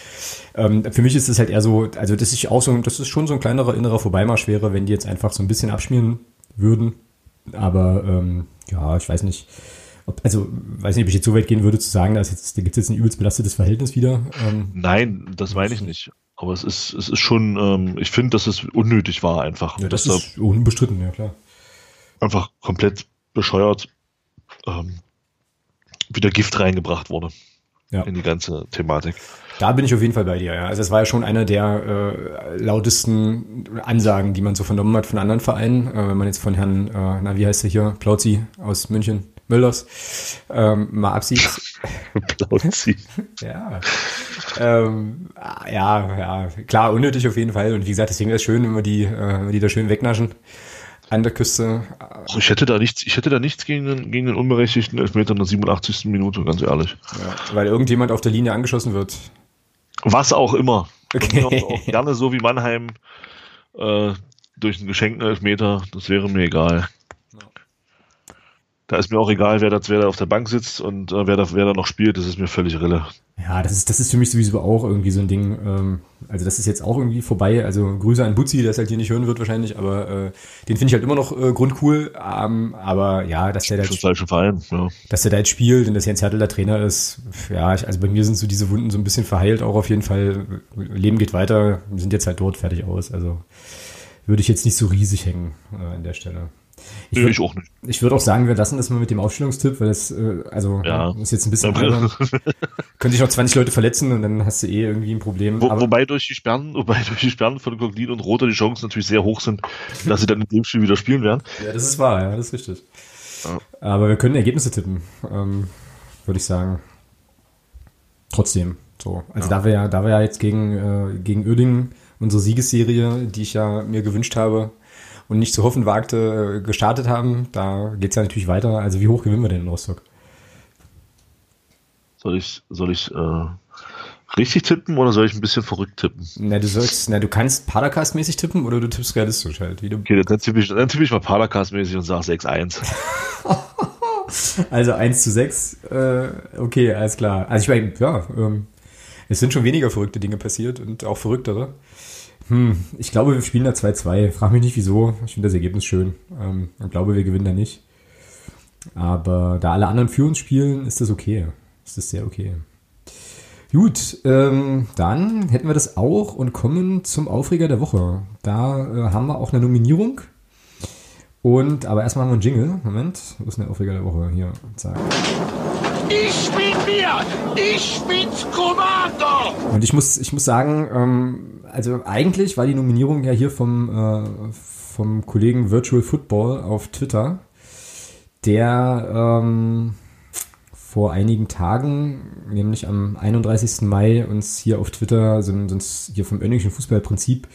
Ähm, für mich ist es halt eher so, also das ist auch so, das ist schon so ein kleinerer innerer Vorbeimarsch wäre, wenn die jetzt einfach so ein bisschen abschmieren würden. Aber ähm, ja, ich weiß nicht, ob, also weiß nicht, ob ich jetzt so weit gehen würde zu sagen, dass jetzt, da gibt es jetzt ein übelst belastetes Verhältnis wieder. Ähm, Nein, das meine ich nicht. Aber es ist, es ist schon, ähm, ich finde, dass es unnötig war einfach. Ja, das ist da unbestritten, ja klar. Einfach komplett bescheuert ähm, wieder Gift reingebracht wurde ja. in die ganze Thematik. Da bin ich auf jeden Fall bei dir. Ja. Also es war ja schon eine der äh, lautesten Ansagen, die man so vernommen hat von anderen Vereinen. Äh, wenn man jetzt von Herrn, äh, na wie heißt er hier, Plauzi aus München, Müllers, ähm, mal absieht. Plauzi. ja. Ähm, ja, ja, klar, unnötig auf jeden Fall. Und wie gesagt, deswegen ist es schön, wenn wir die, äh, wenn wir die da schön wegnaschen an der Küste. Ich hätte da nichts, ich hätte da nichts gegen den, gegen den unberechtigten Elfmeter in der 87. Minute, ganz ehrlich. Ja, weil irgendjemand auf der Linie angeschossen wird. Was auch immer. Okay. Auch gerne so wie Mannheim äh, durch einen geschenkten Elfmeter, das wäre mir egal. Da ist mir auch egal, wer da, wer da auf der Bank sitzt und äh, wer, da, wer da noch spielt, das ist mir völlig rille. Ja, das ist, das ist für mich sowieso auch irgendwie so ein Ding. Ähm, also das ist jetzt auch irgendwie vorbei. Also Grüße an Butzi, der es halt hier nicht hören wird wahrscheinlich, aber äh, den finde ich halt immer noch äh, grundcool. Ähm, aber ja, dass der da jetzt, Verein, ja. dass der da jetzt spielt und dass Jens Hertel der Trainer ist, ja, ich, also bei mir sind so diese Wunden so ein bisschen verheilt auch auf jeden Fall. Leben geht weiter, wir sind jetzt halt dort fertig aus. Also würde ich jetzt nicht so riesig hängen äh, an der Stelle. Ich, würd, ich auch nicht. Ich würde auch sagen, wir lassen das mal mit dem Aufstellungstipp, weil das, äh, also, ja. ist jetzt ein bisschen. Können sich noch 20 Leute verletzen und dann hast du eh irgendwie ein Problem. Wo, wobei durch die Sperren, wobei durch die Sperren von Coglin und Roter die Chancen natürlich sehr hoch sind, dass sie dann in dem Spiel wieder spielen werden. Ja, das ist wahr, ja, das ist richtig. Ja. Aber wir können Ergebnisse tippen, ähm, würde ich sagen. Trotzdem. So. Also ja. da wir ja, da wir ja jetzt gegen, äh, gegen Uerdingen unsere Siegesserie, die ich ja mir gewünscht habe, und nicht zu hoffen wagte, äh, gestartet haben. Da geht es ja natürlich weiter. Also wie hoch gewinnen wir denn in Rostock? Soll ich, soll ich äh, richtig tippen oder soll ich ein bisschen verrückt tippen? Na, du sollst, na, du kannst Padercast-mäßig tippen oder du tippst realistisch halt. Wie du okay, dann tippe ich, dann tippe ich mal Padercast-mäßig und sage 6-1. also 1 zu 6, äh, okay, alles klar. Also ich meine, ja, ähm, es sind schon weniger verrückte Dinge passiert und auch verrücktere. Hm, ich glaube, wir spielen da 2-2. Frag mich nicht wieso. Ich finde das Ergebnis schön. Ähm, ich glaube, wir gewinnen da nicht. Aber da alle anderen für uns spielen, ist das okay. Ist das sehr okay. Gut, ähm, dann hätten wir das auch und kommen zum Aufreger der Woche. Da äh, haben wir auch eine Nominierung. Und, aber erstmal haben wir einen Jingle. Moment, wo ist denn der Aufreger der Woche? Hier, zack. Ich bin mir! Ich bin's Kommando! Und ich muss, ich muss sagen, ähm, also eigentlich war die Nominierung ja hier vom, äh, vom Kollegen Virtual Football auf Twitter. der ähm, vor einigen Tagen, nämlich am 31. Mai, uns hier auf Twitter, so, sonst hier vom öffentlichen Fußballprinzip,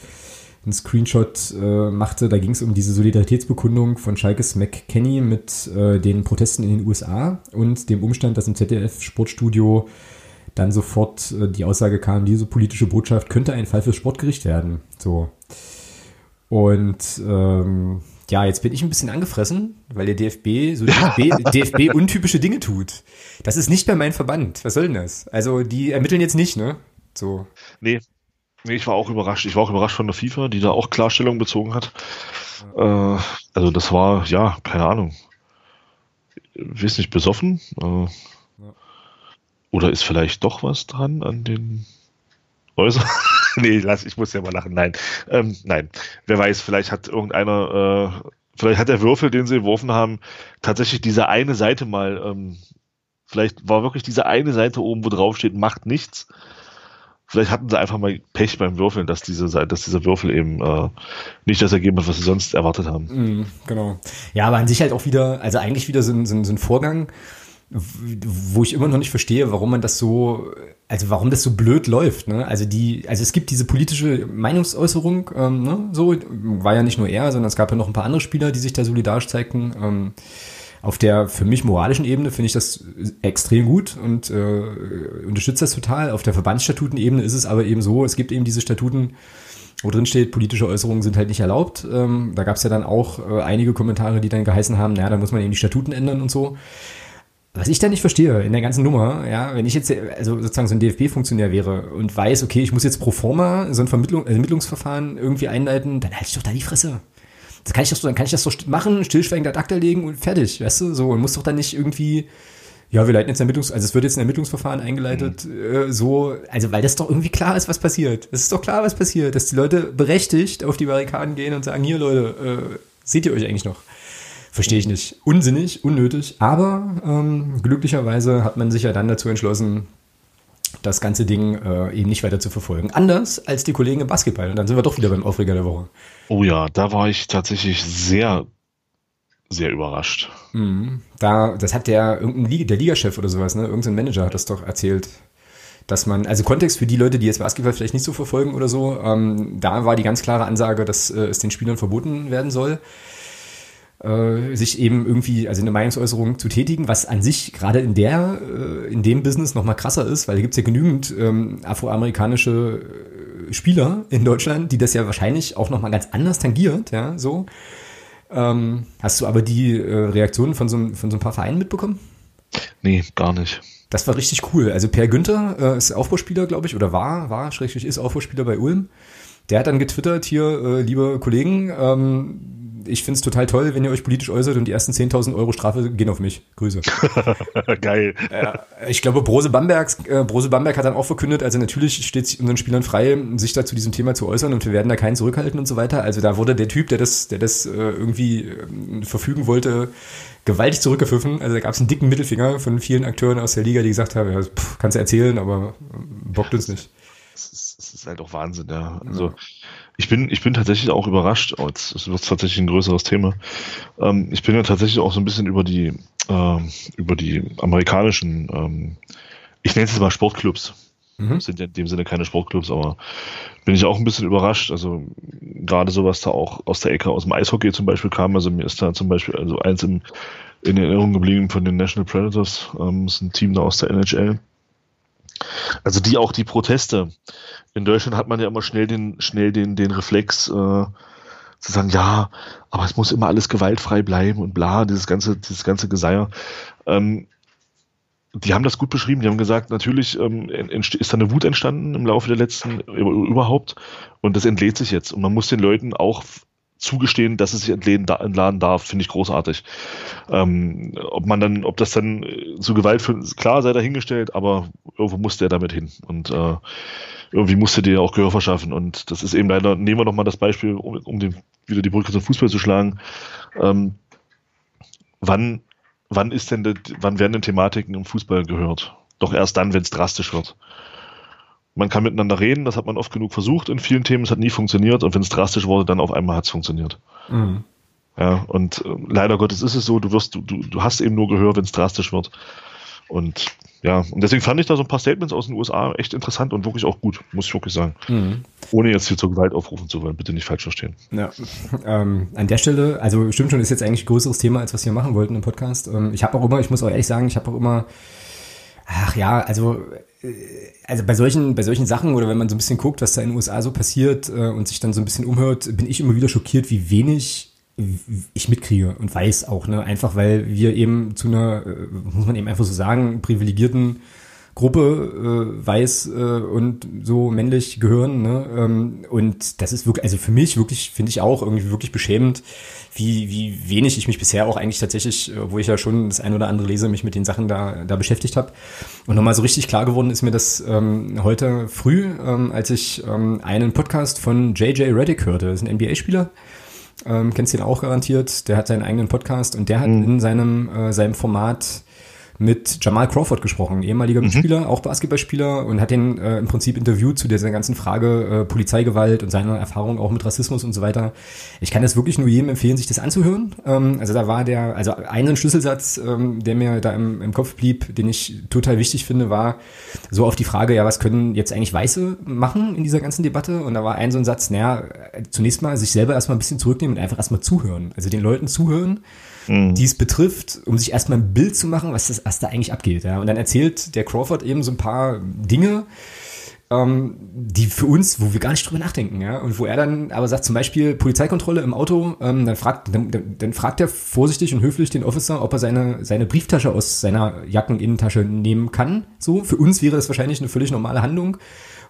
einen Screenshot äh, machte. Da ging es um diese Solidaritätsbekundung von Schalkes McKenny mit äh, den Protesten in den USA und dem Umstand, dass im ZDF-Sportstudio dann sofort äh, die Aussage kam, diese politische Botschaft könnte ein Fall fürs Sportgericht werden. So. Und ähm, ja, jetzt bin ich ein bisschen angefressen, weil der DFB so DFB, DFB untypische Dinge tut. Das ist nicht mehr mein Verband. Was soll denn das? Also die ermitteln jetzt nicht, ne? So. Nee. Nee, ich war auch überrascht. Ich war auch überrascht von der FIFA, die da auch Klarstellung bezogen hat. Äh, also das war, ja, keine Ahnung. Ich weiß nicht, besoffen. Äh. Oder ist vielleicht doch was dran an den Äußerungen? nee, lass, ich muss ja mal lachen. Nein, ähm, nein. Wer weiß, vielleicht hat irgendeiner, äh, vielleicht hat der Würfel, den sie geworfen haben, tatsächlich diese eine Seite mal, ähm, vielleicht war wirklich diese eine Seite oben, wo drauf steht, macht nichts. Vielleicht hatten sie einfach mal Pech beim Würfeln, dass, diese, dass dieser Würfel eben äh, nicht das ergeben hat, was sie sonst erwartet haben. Mm, genau. Ja, aber an sich halt auch wieder, also eigentlich wieder so ein, so ein, so ein Vorgang, wo ich immer noch nicht verstehe, warum man das so, also warum das so blöd läuft. Ne? Also die, also es gibt diese politische Meinungsäußerung, ähm, ne? so war ja nicht nur er, sondern es gab ja noch ein paar andere Spieler, die sich da solidarisch zeigten. Ähm, auf der für mich moralischen Ebene finde ich das extrem gut und äh, unterstütze das total. Auf der Verbandsstatutenebene ist es aber eben so, es gibt eben diese Statuten, wo drin steht, politische Äußerungen sind halt nicht erlaubt. Ähm, da gab es ja dann auch äh, einige Kommentare, die dann geheißen haben, naja, da muss man eben die Statuten ändern und so. Was ich da nicht verstehe in der ganzen Nummer, ja, wenn ich jetzt also sozusagen so ein DFB-Funktionär wäre und weiß, okay, ich muss jetzt pro forma so ein Vermittlung, Ermittlungsverfahren irgendwie einleiten, dann halte ich doch da die Fresse. Das kann ich doch so, dann kann ich das so machen, stillschweigend ad acta legen und fertig, weißt du, so und muss doch dann nicht irgendwie ja, wir leiten jetzt Ermittlungs, also es wird jetzt ein Ermittlungsverfahren eingeleitet, mhm. äh, so, also weil das doch irgendwie klar ist, was passiert. Es ist doch klar, was passiert, dass die Leute berechtigt auf die Barrikaden gehen und sagen, hier Leute, äh, seht ihr euch eigentlich noch? Verstehe ich nicht. Unsinnig, unnötig. Aber ähm, glücklicherweise hat man sich ja dann dazu entschlossen, das ganze Ding äh, eben nicht weiter zu verfolgen. Anders als die Kollegen im Basketball. Und dann sind wir doch wieder beim Aufreger der Woche. Oh ja, da war ich tatsächlich sehr, sehr überrascht. Mhm. Da, das hat der irgendein Liga, der Ligachef oder sowas, ne? Irgendein Manager hat das doch erzählt. Dass man, also Kontext für die Leute, die jetzt Basketball vielleicht nicht so verfolgen oder so, ähm, da war die ganz klare Ansage, dass äh, es den Spielern verboten werden soll äh, sich eben irgendwie, also eine Meinungsäußerung zu tätigen, was an sich gerade in der, äh, in dem Business noch mal krasser ist, weil da gibt's ja genügend ähm, afroamerikanische äh, Spieler in Deutschland, die das ja wahrscheinlich auch noch mal ganz anders tangiert, ja, so. Ähm, hast du aber die äh, Reaktionen von so, von so ein paar Vereinen mitbekommen? Nee, gar nicht. Das war richtig cool. Also Per Günther äh, ist Aufbauspieler, glaube ich, oder war, war, schrägstrich ist Aufbauspieler bei Ulm. Der hat dann getwittert hier, äh, liebe Kollegen, ähm, ich finde es total toll, wenn ihr euch politisch äußert und die ersten 10.000 Euro Strafe gehen auf mich. Grüße. Geil. Ja, ich glaube, Brose, Bambergs, äh, Brose Bamberg hat dann auch verkündet, also natürlich steht es unseren Spielern frei, sich da zu diesem Thema zu äußern und wir werden da keinen zurückhalten und so weiter. Also da wurde der Typ, der das, der das äh, irgendwie äh, verfügen wollte, gewaltig zurückgepfiffen. Also da gab es einen dicken Mittelfinger von vielen Akteuren aus der Liga, die gesagt haben, ja, pff, kannst du erzählen, aber äh, bockt uns nicht. Es ist, es ist halt auch Wahnsinn, ja. Also ja. Ich bin, ich bin tatsächlich auch überrascht. Oh, jetzt wird tatsächlich ein größeres Thema. Ähm, ich bin ja tatsächlich auch so ein bisschen über die, äh, über die amerikanischen, ähm, ich nenne es jetzt mal Sportclubs. Mhm. Sind ja in dem Sinne keine Sportclubs, aber bin ich auch ein bisschen überrascht. Also gerade so, was da auch aus der Ecke, aus dem Eishockey zum Beispiel kam. Also mir ist da zum Beispiel also eins im, in Erinnerung geblieben von den National Predators. Ähm, das ist ein Team da aus der NHL. Also die auch die Proteste. In Deutschland hat man ja immer schnell den, schnell den, den Reflex, äh, zu sagen, ja, aber es muss immer alles gewaltfrei bleiben und bla, dieses ganze, dieses ganze Geseier. Ähm, die haben das gut beschrieben. Die haben gesagt, natürlich ähm, ist da eine Wut entstanden im Laufe der letzten überhaupt und das entlädt sich jetzt. Und man muss den Leuten auch zugestehen, dass es sich entladen, entladen darf, finde ich großartig. Ähm, ob man dann, ob das dann zu Gewalt für, klar sei dahingestellt, aber irgendwo musste er damit hin und äh, irgendwie musste dir auch Gehör verschaffen und das ist eben leider, nehmen wir noch mal das Beispiel, um, um den, wieder die Brücke zum Fußball zu schlagen. Ähm, wann, wann ist denn, de, wann werden denn Thematiken im Fußball gehört? Doch erst dann, wenn es drastisch wird man kann miteinander reden, das hat man oft genug versucht in vielen Themen, es hat nie funktioniert und wenn es drastisch wurde, dann auf einmal hat es funktioniert. Mhm. Ja, und äh, leider Gottes ist es so, du wirst, du, du hast eben nur Gehör, wenn es drastisch wird. Und ja, und deswegen fand ich da so ein paar Statements aus den USA echt interessant und wirklich auch gut, muss ich wirklich sagen. Mhm. Ohne jetzt hier zur Gewalt aufrufen zu wollen, bitte nicht falsch verstehen. Ja, ähm, an der Stelle, also stimmt schon, ist jetzt eigentlich ein größeres Thema, als was wir machen wollten im Podcast. Ähm, ich habe auch immer, ich muss auch ehrlich sagen, ich habe auch immer, ach ja, also äh, also bei solchen, bei solchen Sachen oder wenn man so ein bisschen guckt, was da in den USA so passiert äh, und sich dann so ein bisschen umhört, bin ich immer wieder schockiert, wie wenig ich mitkriege und weiß auch, ne, einfach weil wir eben zu einer, äh, muss man eben einfach so sagen, privilegierten Gruppe äh, weiß äh, und so männlich gehören. Ne? Ähm, und das ist wirklich, also für mich wirklich, finde ich auch irgendwie wirklich beschämend, wie, wie wenig ich mich bisher auch eigentlich tatsächlich, wo ich ja schon das ein oder andere lese, mich mit den Sachen da, da beschäftigt habe. Und nochmal so richtig klar geworden ist mir das ähm, heute früh, ähm, als ich ähm, einen Podcast von JJ Reddick hörte, das ist ein NBA-Spieler ähm, kennst du ihn auch garantiert, der hat seinen eigenen Podcast und der hat mhm. in seinem, äh, seinem Format mit Jamal Crawford gesprochen, ehemaliger mhm. Mitspieler, auch Basketballspieler und hat den äh, im Prinzip interviewt zu dieser ganzen Frage äh, Polizeigewalt und seiner Erfahrung auch mit Rassismus und so weiter. Ich kann das wirklich nur jedem empfehlen, sich das anzuhören. Ähm, also da war der, also einen Schlüsselsatz, ähm, der mir da im, im Kopf blieb, den ich total wichtig finde, war so auf die Frage, ja, was können jetzt eigentlich Weiße machen in dieser ganzen Debatte? Und da war ein so ein Satz, naja, zunächst mal sich selber erstmal ein bisschen zurücknehmen und einfach erstmal zuhören. Also den Leuten zuhören mhm. die es betrifft, um sich erstmal ein Bild zu machen, was, das, was da eigentlich abgeht. Ja? Und dann erzählt der Crawford eben so ein paar Dinge, ähm, die für uns, wo wir gar nicht drüber nachdenken, ja, und wo er dann aber sagt, zum Beispiel Polizeikontrolle im Auto, ähm, dann fragt, dann, dann fragt er vorsichtig und höflich den Officer, ob er seine, seine Brieftasche aus seiner Jackeninnentasche nehmen kann. So, für uns wäre das wahrscheinlich eine völlig normale Handlung.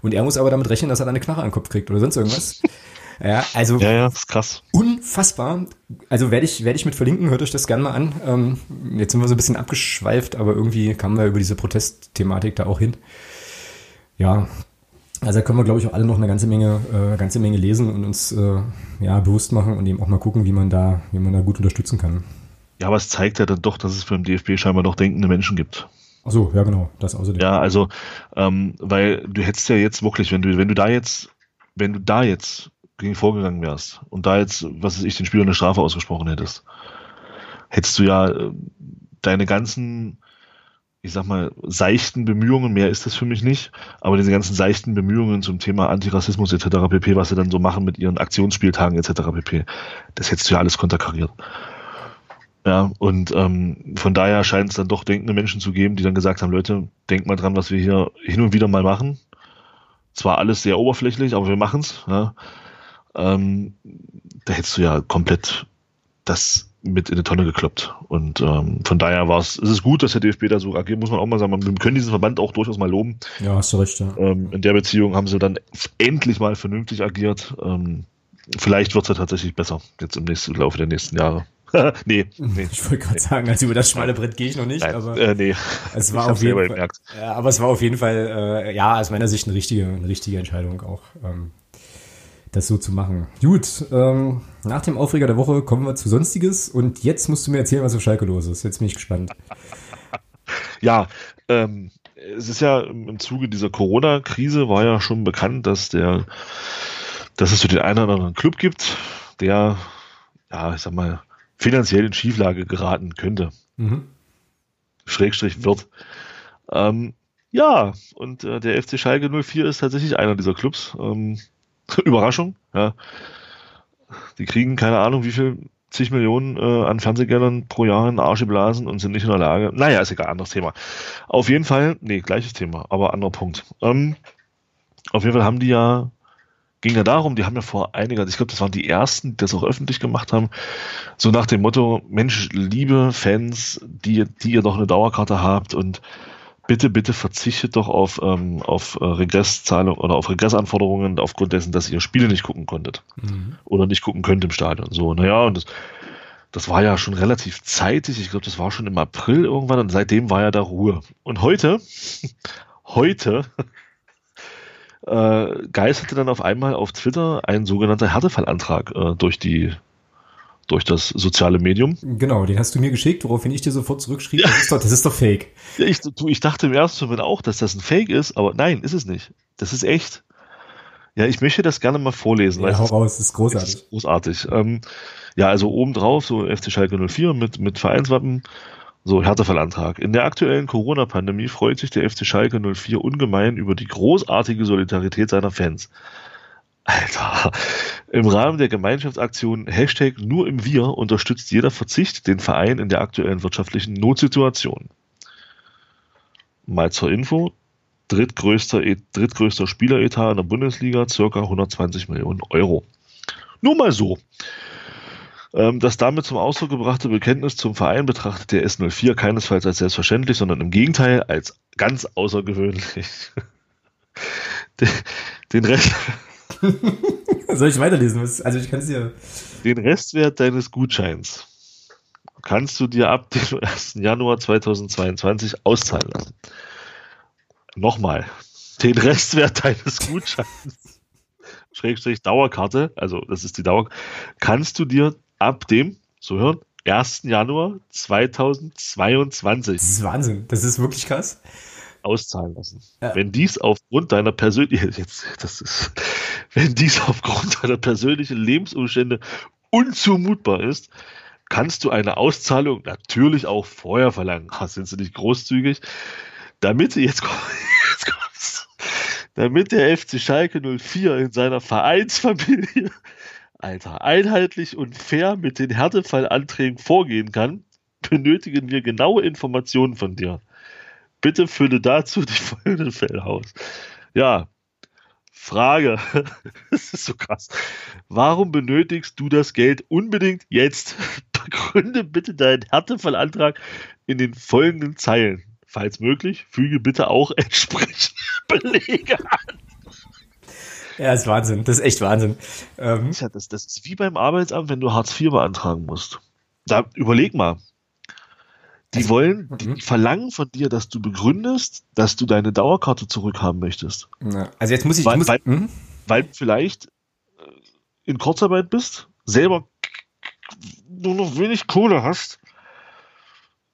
Und er muss aber damit rechnen, dass er dann eine Knarre an den Kopf kriegt oder sonst irgendwas. Ja, also ja, ja, ist krass. Unfassbar. Also werde ich, werde ich mit verlinken, hört euch das gerne mal an. Ähm, jetzt sind wir so ein bisschen abgeschweift, aber irgendwie kamen wir über diese Protestthematik da auch hin. Ja, also da können wir, glaube ich, auch alle noch eine ganze Menge, äh, ganze Menge lesen und uns äh, ja, bewusst machen und eben auch mal gucken, wie man da, wie man da gut unterstützen kann. Ja, aber es zeigt ja dann doch, dass es für den DFB scheinbar noch denkende Menschen gibt. Ach so, ja genau, das außerdem. Ja, also, ähm, weil du hättest ja jetzt wirklich, wenn du, wenn du da jetzt, wenn du da jetzt gegen vorgegangen wärst und da jetzt, was weiß ich, den Spieler eine Strafe ausgesprochen hättest, hättest du ja äh, deine ganzen, ich sag mal, seichten Bemühungen, mehr ist das für mich nicht, aber diese ganzen seichten Bemühungen zum Thema Antirassismus etc. pp., was sie dann so machen mit ihren Aktionsspieltagen etc. pp., das hättest du ja alles konterkariert. Ja, und ähm, von daher scheint es dann doch denkende Menschen zu geben, die dann gesagt haben, Leute, denkt mal dran, was wir hier hin und wieder mal machen. Zwar alles sehr oberflächlich, aber wir machen's. Ja ähm, da hättest du ja komplett das mit in die Tonne gekloppt. Und ähm, von daher war es, es ist gut, dass der DFB da so agiert, muss man auch mal sagen. Wir können diesen Verband auch durchaus mal loben. Ja, hast du recht. Ja. Ähm, in der Beziehung haben sie dann endlich mal vernünftig agiert. Ähm, vielleicht wird es ja tatsächlich besser, jetzt im nächsten Laufe der nächsten Jahre. nee, nee. Ich wollte gerade nee. sagen, also über das schmale Brett gehe ich noch nicht, Nein, aber äh, nee. es war auf jeden Fall, ja, aber es war auf jeden Fall, äh, ja, aus meiner Sicht eine richtige, eine richtige Entscheidung auch. Ähm, das so zu machen. Gut, ähm, nach dem Aufreger der Woche kommen wir zu Sonstiges und jetzt musst du mir erzählen, was auf Schalke los ist. Jetzt bin ich gespannt. Ja, ähm, es ist ja im Zuge dieser Corona-Krise war ja schon bekannt, dass der, dass es so den einen oder anderen Club gibt, der, ja, ich sag mal, finanziell in Schieflage geraten könnte. Mhm. Schrägstrich wird. Ähm, ja, und äh, der FC Schalke 04 ist tatsächlich einer dieser Clubs. Ähm, Überraschung, ja. Die kriegen keine Ahnung, wie viel zig Millionen äh, an Fernsehgeldern pro Jahr in Arsch geblasen und sind nicht in der Lage. Naja, ist egal, anderes Thema. Auf jeden Fall, nee, gleiches Thema, aber anderer Punkt. Ähm, auf jeden Fall haben die ja, ging ja darum, die haben ja vor einiger, ich glaube, das waren die ersten, die das auch öffentlich gemacht haben, so nach dem Motto, Mensch, liebe Fans, die, die ihr doch eine Dauerkarte habt und bitte, bitte verzichtet doch auf, ähm, auf äh, Regresszahlung oder auf Regressanforderungen aufgrund dessen, dass ihr Spiele nicht gucken konntet. Mhm. Oder nicht gucken könnt im Stadion. So, naja, und das, das war ja schon relativ zeitig. Ich glaube, das war schon im April irgendwann und seitdem war ja da Ruhe. Und heute, heute, äh, geisterte dann auf einmal auf Twitter ein sogenannter Härtefallantrag äh, durch die durch das soziale Medium. Genau, den hast du mir geschickt, woraufhin ich dir sofort zurückschrieb, ja. das, ist doch, das ist doch fake. Ja, ich, du, ich dachte im ersten Moment auch, dass das ein Fake ist, aber nein, ist es nicht. Das ist echt. Ja, ich möchte das gerne mal vorlesen. Ja, hau raus, das ist großartig. Ist großartig. Ähm, ja, also obendrauf so FC Schalke 04 mit, mit Vereinswappen. So, Härtefallantrag. In der aktuellen Corona-Pandemie freut sich der FC Schalke 04 ungemein über die großartige Solidarität seiner Fans. Alter, im Rahmen der Gemeinschaftsaktion Hashtag nur im Wir unterstützt jeder Verzicht den Verein in der aktuellen wirtschaftlichen Notsituation. Mal zur Info, drittgrößter, drittgrößter Spieleretat in der Bundesliga, circa 120 Millionen Euro. Nur mal so. Ähm, das damit zum Ausdruck gebrachte Bekenntnis zum Verein betrachtet der S04 keinesfalls als selbstverständlich, sondern im Gegenteil als ganz außergewöhnlich. Den Rest. Soll ich weiterlesen? Also ich kann es ja. Den Restwert deines Gutscheins kannst du dir ab dem 1. Januar 2022 auszahlen lassen. Nochmal, den Restwert deines Gutscheins, Schrägstrich Dauerkarte, also das ist die Dauer, kannst du dir ab dem, so hören, 1. Januar 2022. Das ist Wahnsinn, das ist wirklich krass. Auszahlen lassen. Ja. Wenn dies aufgrund deiner persönlichen, jetzt, das ist, wenn dies aufgrund deiner persönlichen Lebensumstände unzumutbar ist, kannst du eine Auszahlung natürlich auch vorher verlangen. Sind sie nicht großzügig? Damit, jetzt, jetzt kommt's, damit der FC Schalke 04 in seiner Vereinsfamilie Alter, einheitlich und fair mit den Härtefallanträgen vorgehen kann, benötigen wir genaue Informationen von dir. Bitte fülle dazu die folgenden Fälle aus. Ja, Frage. Das ist so krass. Warum benötigst du das Geld unbedingt jetzt? Begründe bitte deinen Härtefallantrag in den folgenden Zeilen. Falls möglich, füge bitte auch entsprechende Belege an. Ja, das ist Wahnsinn. Das ist echt Wahnsinn. Ähm, das, das ist wie beim Arbeitsamt, wenn du Hartz IV beantragen musst. Da überleg mal. Die also, wollen, die mhm. verlangen von dir, dass du begründest, dass du deine Dauerkarte zurückhaben möchtest. Ja, also jetzt muss ich, weil, muss, weil, mhm. weil du vielleicht äh, in Kurzarbeit bist, selber nur noch wenig Kohle hast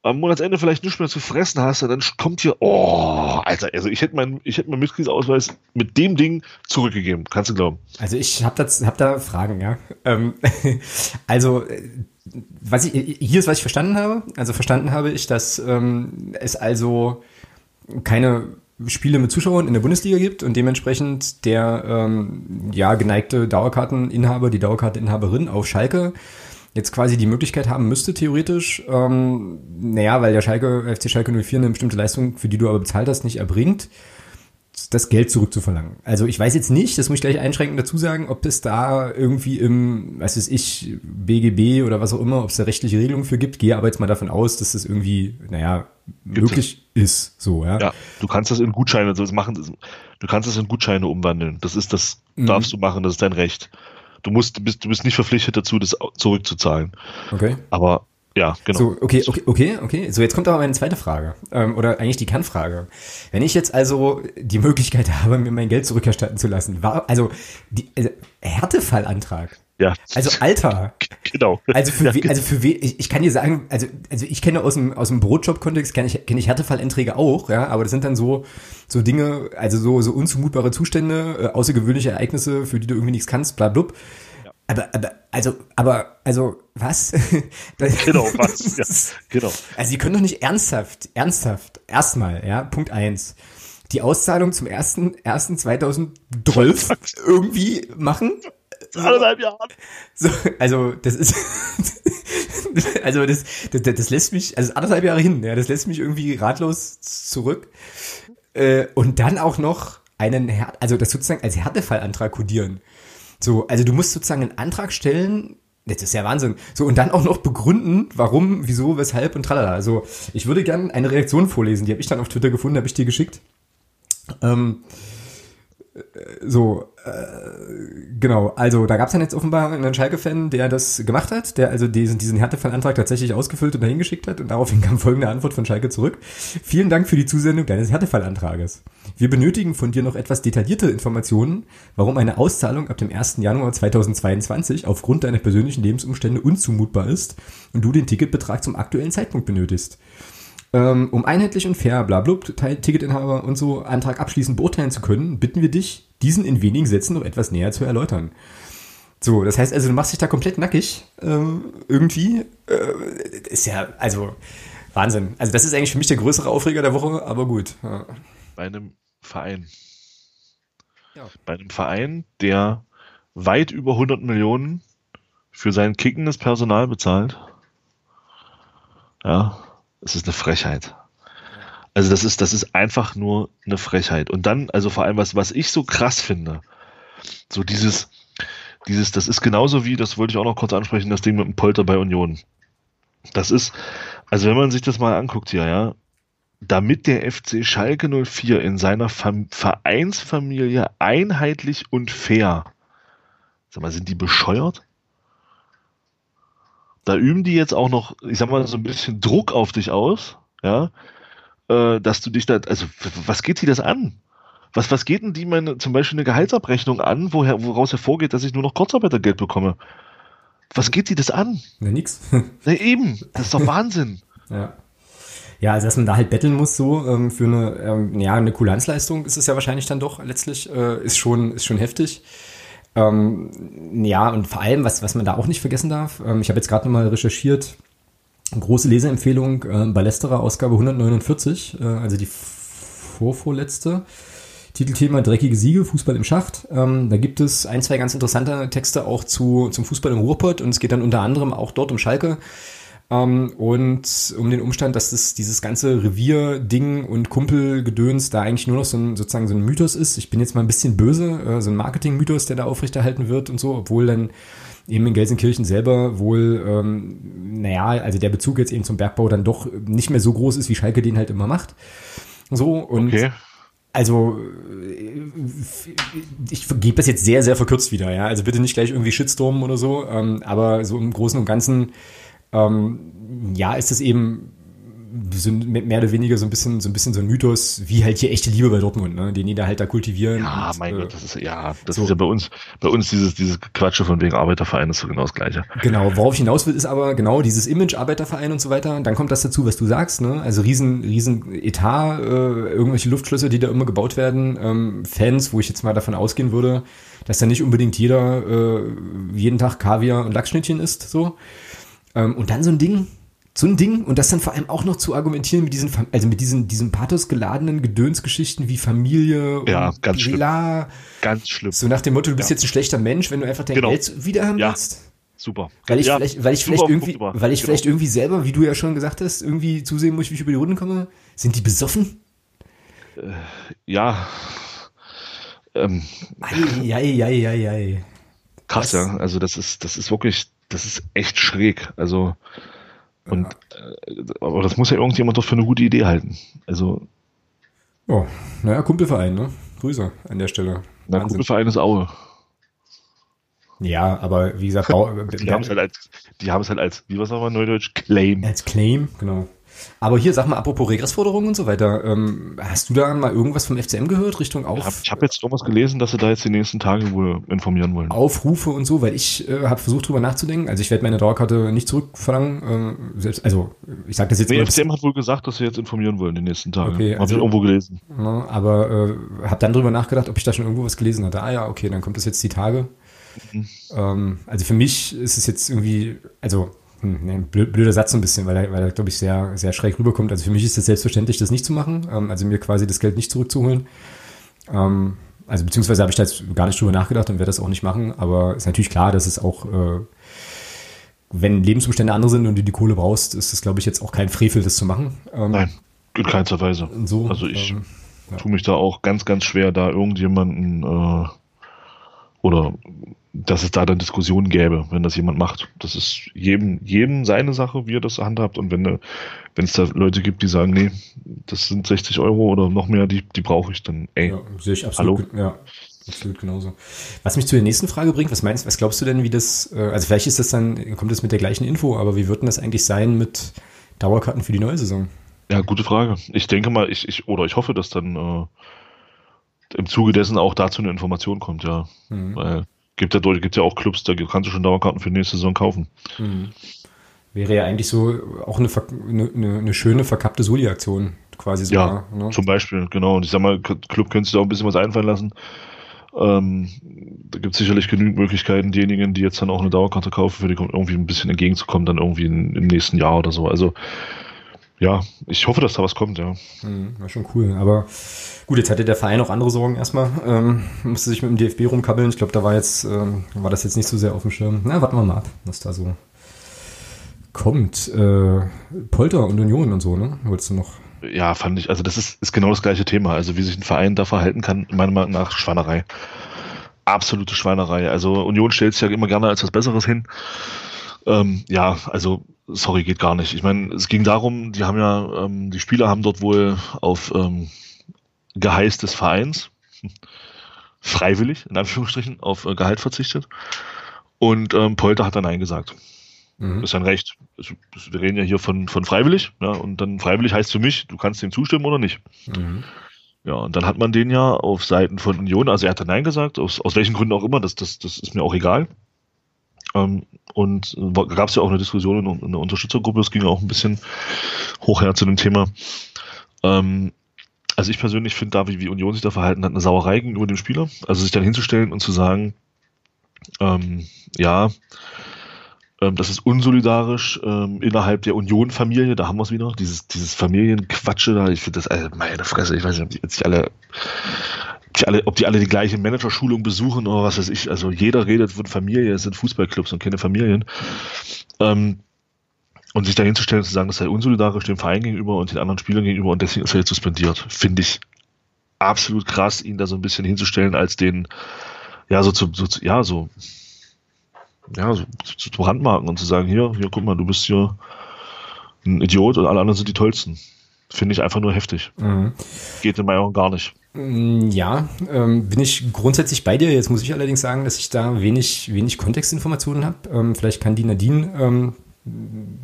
am Monatsende vielleicht nicht mehr zu fressen hast, dann kommt hier, oh, Alter, also ich hätte meinen ich hätte meinen Mitgliedsausweis mit dem Ding zurückgegeben, kannst du glauben. Also ich habe hab da Fragen, ja. Ähm, also was ich, hier ist, was ich verstanden habe. Also verstanden habe ich, dass ähm, es also keine Spiele mit Zuschauern in der Bundesliga gibt und dementsprechend der ähm, ja geneigte Dauerkarteninhaber, die Dauerkarteninhaberin auf Schalke jetzt quasi die Möglichkeit haben müsste, theoretisch, ähm, naja, weil der Schalke, FC Schalke 04 eine bestimmte Leistung, für die du aber bezahlt hast, nicht erbringt, das Geld zurückzuverlangen. Also ich weiß jetzt nicht, das muss ich gleich einschränkend dazu sagen, ob es da irgendwie im, was weiß ich, BGB oder was auch immer, ob es da rechtliche Regelungen für gibt. Gehe aber jetzt mal davon aus, dass das irgendwie, naja, möglich es. ist. So, ja. Ja, du kannst das in Gutscheine so machen. Du kannst das in Gutscheine umwandeln. Das ist das, mhm. darfst du machen, das ist dein Recht. Du musst, du bist, du bist nicht verpflichtet dazu, das zurückzuzahlen. Okay. Aber ja, genau. So, okay, okay, okay, okay. So, jetzt kommt aber meine zweite Frage. Ähm, oder eigentlich die Kernfrage. Wenn ich jetzt also die Möglichkeit habe, mir mein Geld zurückerstatten zu lassen, war, also, die, also Härtefallantrag. Ja. Also Alter. Genau. Also für, ja, we, also für we, ich, ich kann dir sagen, also, also ich kenne aus dem, aus dem Brotjob-Kontext, kenne ich, kenne ich Härtefallanträge auch, ja, aber das sind dann so, so Dinge, also so, so unzumutbare Zustände, äh, außergewöhnliche Ereignisse, für die du irgendwie nichts kannst, bla, blub. Ja. Aber, aber, also, aber, also, was? genau, was? Ja, genau. Also, die können doch nicht ernsthaft, ernsthaft, erstmal, ja, Punkt eins die Auszahlung zum ersten, ersten 2012 irgendwie machen anderthalb Jahren. So, also, das ist, also, das, das, das lässt mich, also, anderthalb Jahre hin, ja, das lässt mich irgendwie ratlos zurück. Äh, und dann auch noch einen, also, das sozusagen als Härtefallantrag kodieren. So, also, du musst sozusagen einen Antrag stellen, das ist ja Wahnsinn. So, und dann auch noch begründen, warum, wieso, weshalb und tralala. Also, ich würde gerne eine Reaktion vorlesen, die habe ich dann auf Twitter gefunden, habe ich dir geschickt. Ähm, so, äh, genau, also da gab es dann jetzt offenbar einen Schalke-Fan, der das gemacht hat, der also diesen, diesen Härtefallantrag tatsächlich ausgefüllt und dahin geschickt hat und daraufhin kam folgende Antwort von Schalke zurück. Vielen Dank für die Zusendung deines Härtefallantrages. Wir benötigen von dir noch etwas detaillierte Informationen, warum eine Auszahlung ab dem 1. Januar 2022 aufgrund deiner persönlichen Lebensumstände unzumutbar ist und du den Ticketbetrag zum aktuellen Zeitpunkt benötigst. Ähm, um einheitlich und fair, bla, bla, Ticketinhaber und so Antrag abschließend beurteilen zu können, bitten wir dich, diesen in wenigen Sätzen noch etwas näher zu erläutern. So, das heißt also, du machst dich da komplett nackig ähm, irgendwie. Äh, ist ja, also Wahnsinn. Also das ist eigentlich für mich der größere Aufreger der Woche, aber gut. Ja. Bei einem Verein. Ja. Bei einem Verein, der weit über 100 Millionen für sein kickendes Personal bezahlt. Ja, es ist eine Frechheit. Also das ist, das ist einfach nur eine Frechheit. Und dann, also vor allem, was, was ich so krass finde, so dieses, dieses, das ist genauso wie, das wollte ich auch noch kurz ansprechen, das Ding mit dem Polter bei Union. Das ist, also wenn man sich das mal anguckt hier, ja, damit der FC Schalke 04 in seiner Vereinsfamilie einheitlich und fair, sag mal, sind die bescheuert? Da üben die jetzt auch noch, ich sag mal, so ein bisschen Druck auf dich aus, ja, äh, dass du dich da, also was geht sie das an? Was, was geht denn die meine, zum Beispiel eine Gehaltsabrechnung an, woher, woraus hervorgeht, dass ich nur noch Kurzarbeitergeld bekomme? Was geht die das an? Na, nix. Na eben, das ist doch Wahnsinn. ja. Ja, also dass man da halt betteln muss so ähm, für eine, ähm, ja, eine Kulanzleistung ist es ja wahrscheinlich dann doch letztlich, äh, ist schon, ist schon heftig. Ähm, ja, und vor allem, was, was man da auch nicht vergessen darf, ähm, ich habe jetzt gerade nochmal recherchiert, große Leseempfehlung, äh, Ballesterer Ausgabe 149, äh, also die vorvorletzte. Titelthema Dreckige Siege, Fußball im Schacht. Ähm, da gibt es ein, zwei ganz interessante Texte auch zu, zum Fußball im Ruhrpott und es geht dann unter anderem auch dort um Schalke. Ähm, und um den Umstand, dass das, dieses ganze Revier-Ding und Kumpelgedöns da eigentlich nur noch so ein, sozusagen so ein Mythos ist. Ich bin jetzt mal ein bisschen böse, äh, so ein Marketing-Mythos, der da aufrechterhalten wird und so, obwohl dann eben in Gelsenkirchen selber wohl, ähm, naja, also der Bezug jetzt eben zum Bergbau dann doch nicht mehr so groß ist, wie Schalke den halt immer macht. So, und okay. Also, ich gebe das jetzt sehr, sehr verkürzt wieder, ja. Also bitte nicht gleich irgendwie Shitstorm oder so, ähm, aber so im Großen und Ganzen, ähm, ja, ist es eben so mehr oder weniger so ein bisschen so ein bisschen so ein Mythos, wie halt hier echte Liebe bei Dortmund, ne? den die da halt da kultivieren. Ja, und, mein äh, Gott, das ist ja, das so. ist ja bei uns, bei uns dieses dieses Quatsche von wegen Arbeiterverein ist so genau das Gleiche. Genau, worauf ich hinaus will, ist aber genau dieses Image Arbeiterverein und so weiter. Dann kommt das dazu, was du sagst, ne? Also riesen riesen Etat, äh, irgendwelche Luftschlösser, die da immer gebaut werden, ähm, Fans, wo ich jetzt mal davon ausgehen würde, dass da nicht unbedingt jeder äh, jeden Tag Kaviar und Lachsschnittchen isst, so. Ähm, und dann so ein Ding, so ein Ding und das dann vor allem auch noch zu argumentieren mit diesen, also mit diesen, diesen pathosgeladenen Gedönsgeschichten wie Familie ja, ganz bla. schlimm. Ganz schlimm. So nach dem Motto, du bist ja. jetzt ein schlechter Mensch, wenn du einfach dein genau. Geld wieder haben ja. willst. Super. Weil ich ja, vielleicht, weil ich vielleicht irgendwie, weil ich genau. vielleicht irgendwie selber, wie du ja schon gesagt hast, irgendwie zusehen muss, wie ich über die Runden komme. Sind die besoffen? Äh, ja. Ähm. Ei, ei, ei, ei, ei. Krass, Was? ja. Also das ist, das ist wirklich, das ist echt schräg. Also und äh, aber das muss ja irgendjemand doch für eine gute Idee halten. Also. Oh, naja, Kumpelverein, ne? Grüße an der Stelle. Na, Kumpelverein ist Aue. Ja, aber wie gesagt, die haben es halt als, die haben es halt als, wie was wir Neudeutsch, Claim. Als Claim, genau. Aber hier, sag mal, apropos Regressforderungen und so weiter, ähm, hast du da mal irgendwas vom FCM gehört, Richtung auf? Ja, ich habe jetzt irgendwas gelesen, dass sie da jetzt die nächsten Tage wohl informieren wollen. Aufrufe und so, weil ich äh, habe versucht drüber nachzudenken. Also ich werde meine Dauerkarte nicht zurückverlangen. Äh, selbst, also ich sage das jetzt. Nee, FCM hat wohl gesagt, dass sie jetzt informieren wollen die nächsten Tage. Okay, habe also, ich irgendwo gelesen. Ja, aber äh, habe dann drüber nachgedacht, ob ich da schon irgendwo was gelesen hatte. Ah ja, okay, dann kommt das jetzt die Tage. Mhm. Ähm, also für mich ist es jetzt irgendwie, also hm, nee, blöder Satz so ein bisschen, weil er, weil er glaube ich, sehr, sehr schräg rüberkommt. Also für mich ist es selbstverständlich, das nicht zu machen, ähm, also mir quasi das Geld nicht zurückzuholen. Ähm, also beziehungsweise habe ich da jetzt gar nicht drüber nachgedacht und werde das auch nicht machen, aber ist natürlich klar, dass es auch, äh, wenn Lebensumstände andere sind und du die Kohle brauchst, ist es, glaube ich, jetzt auch kein Frevel, das zu machen. Ähm, Nein, in keinster Weise. So, also ich ähm, ja. tue mich da auch ganz, ganz schwer, da irgendjemanden äh, oder dass es da dann Diskussionen gäbe, wenn das jemand macht. Das ist jedem, jedem seine Sache, wie er das handhabt. Und wenn, wenn es da Leute gibt, die sagen, nee, das sind 60 Euro oder noch mehr, die, die brauche ich, dann ey. Ja, sehe ich absolut. Hallo? Ja, absolut genauso. Was mich zu der nächsten Frage bringt, was meinst, was glaubst du denn, wie das, äh, also vielleicht ist das dann, kommt das mit der gleichen Info, aber wie wird denn das eigentlich sein mit Dauerkarten für die neue Saison? Ja, gute Frage. Ich denke mal, ich, ich oder ich hoffe, dass dann äh, im Zuge dessen auch dazu eine Information kommt, ja. Mhm. Weil gibt ja, gibt ja auch Clubs, da kannst du schon Dauerkarten für die nächste Saison kaufen. Mhm. Wäre ja eigentlich so auch eine, eine, eine schöne verkappte Soli-Aktion quasi sogar. Ja, ne? zum Beispiel, genau. Und ich sag mal, Club könnte sich da auch ein bisschen was einfallen lassen. Ähm, da gibt es sicherlich genügend Möglichkeiten, diejenigen, die jetzt dann auch eine Dauerkarte kaufen, für die irgendwie ein bisschen entgegenzukommen, dann irgendwie in, im nächsten Jahr oder so. Also ja, ich hoffe, dass da was kommt, ja. Mhm, war schon cool. Aber gut, jetzt hatte der Verein auch andere Sorgen erstmal. Ähm, musste sich mit dem DFB rumkabbeln. Ich glaube, da war jetzt, ähm, war das jetzt nicht so sehr auf dem Schirm. Na, warten wir mal ab, was da so kommt. Äh, Polter und Union und so, ne? Wolltest du noch? Ja, fand ich, also das ist, ist genau das gleiche Thema. Also wie sich ein Verein da verhalten kann, meiner Meinung nach Schweinerei. Absolute Schweinerei. Also Union stellt sich ja immer gerne als was Besseres hin. Ähm, ja, also sorry, geht gar nicht. Ich meine, es ging darum, die haben ja, ähm, die Spieler haben dort wohl auf ähm, Geheiß des Vereins freiwillig, in Anführungsstrichen, auf äh, Gehalt verzichtet. Und ähm, Polter hat dann Nein gesagt. Mhm. Ist ein Recht. Wir reden ja hier von, von freiwillig. Ja, und dann freiwillig heißt für mich, du kannst dem zustimmen oder nicht. Mhm. Ja, und dann hat man den ja auf Seiten von Union, also er hat dann Nein gesagt, aus, aus welchen Gründen auch immer, das, das, das ist mir auch egal. Ähm, und gab es ja auch eine Diskussion in, in der Unterstützergruppe, das ging auch ein bisschen hoch her zu dem Thema. Ähm, also ich persönlich finde da, wie, wie Union sich da verhalten hat, eine Sauerei gegenüber dem Spieler. Also sich dann hinzustellen und zu sagen, ähm, ja, ähm, das ist unsolidarisch ähm, innerhalb der Union-Familie, da haben wir es wieder, dieses, dieses Familienquatsche da, ich finde das, äh, meine Fresse, ich weiß nicht, ob die jetzt alle, die alle, ob die alle die gleiche Managerschulung besuchen oder was weiß ich, also jeder redet von Familie, es sind Fußballclubs und keine Familien. Ähm, und sich da hinzustellen und zu sagen, das sei unsolidarisch dem Verein gegenüber und den anderen Spielern gegenüber und deswegen ist er jetzt suspendiert, finde ich absolut krass, ihn da so ein bisschen hinzustellen als den, ja, so zu, so, ja, so, ja, so, zu, zu brandmarken und zu sagen, hier, hier, guck mal, du bist hier ein Idiot und alle anderen sind die Tollsten. Finde ich einfach nur heftig. Mhm. Geht in meinen Augen gar nicht. Mm, ja, ähm, bin ich grundsätzlich bei dir. Jetzt muss ich allerdings sagen, dass ich da wenig, wenig Kontextinformationen habe. Ähm, vielleicht kann die Nadine ähm,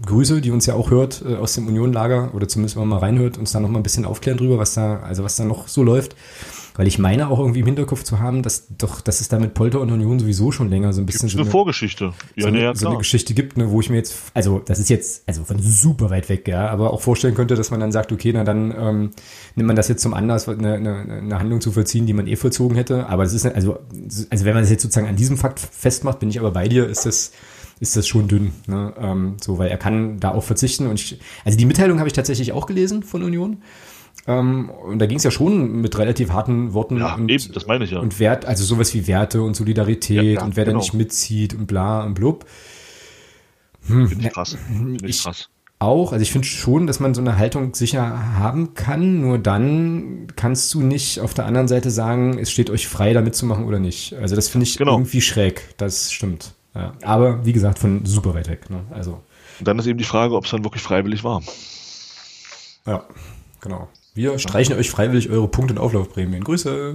Grüße, die uns ja auch hört äh, aus dem Union-Lager oder zumindest wenn man mal reinhört, uns da noch mal ein bisschen aufklären drüber, was da, also was da noch so läuft. Weil ich meine auch irgendwie im Hinterkopf zu haben, dass doch, dass es da mit Polter und Union sowieso schon länger so ein bisschen so eine, Vorgeschichte. Ja, so, eine, ja, so eine Geschichte gibt, ne, wo ich mir jetzt, also das ist jetzt, also von super weit weg, ja, aber auch vorstellen könnte, dass man dann sagt, okay, na dann ähm, nimmt man das jetzt zum Anlass, eine, eine, eine Handlung zu vollziehen, die man eh vollzogen hätte. Aber es ist, also, also wenn man das jetzt sozusagen an diesem Fakt festmacht, bin ich aber bei dir, ist das ist das schon dünn. Ne? Ähm, so, weil er kann da auch verzichten. Und ich, also die Mitteilung habe ich tatsächlich auch gelesen von Union. Ähm, und da ging es ja schon mit relativ harten Worten. Ja, und, eben, das meine ich ja. Und Wert, also sowas wie Werte und Solidarität ja, ja, und wer genau. da nicht mitzieht und bla und blub. Hm, finde ich krass. Finde ich krass. Auch, also ich finde schon, dass man so eine Haltung sicher haben kann, nur dann kannst du nicht auf der anderen Seite sagen, es steht euch frei, da mitzumachen oder nicht. Also das finde ich genau. irgendwie schräg, das stimmt. Ja. Aber wie gesagt, von super weit weg. Ne? Also. Und dann ist eben die Frage, ob es dann wirklich freiwillig war. Ja, genau. Wir streichen euch freiwillig eure Punkt- und Auflaufprämien. Grüße.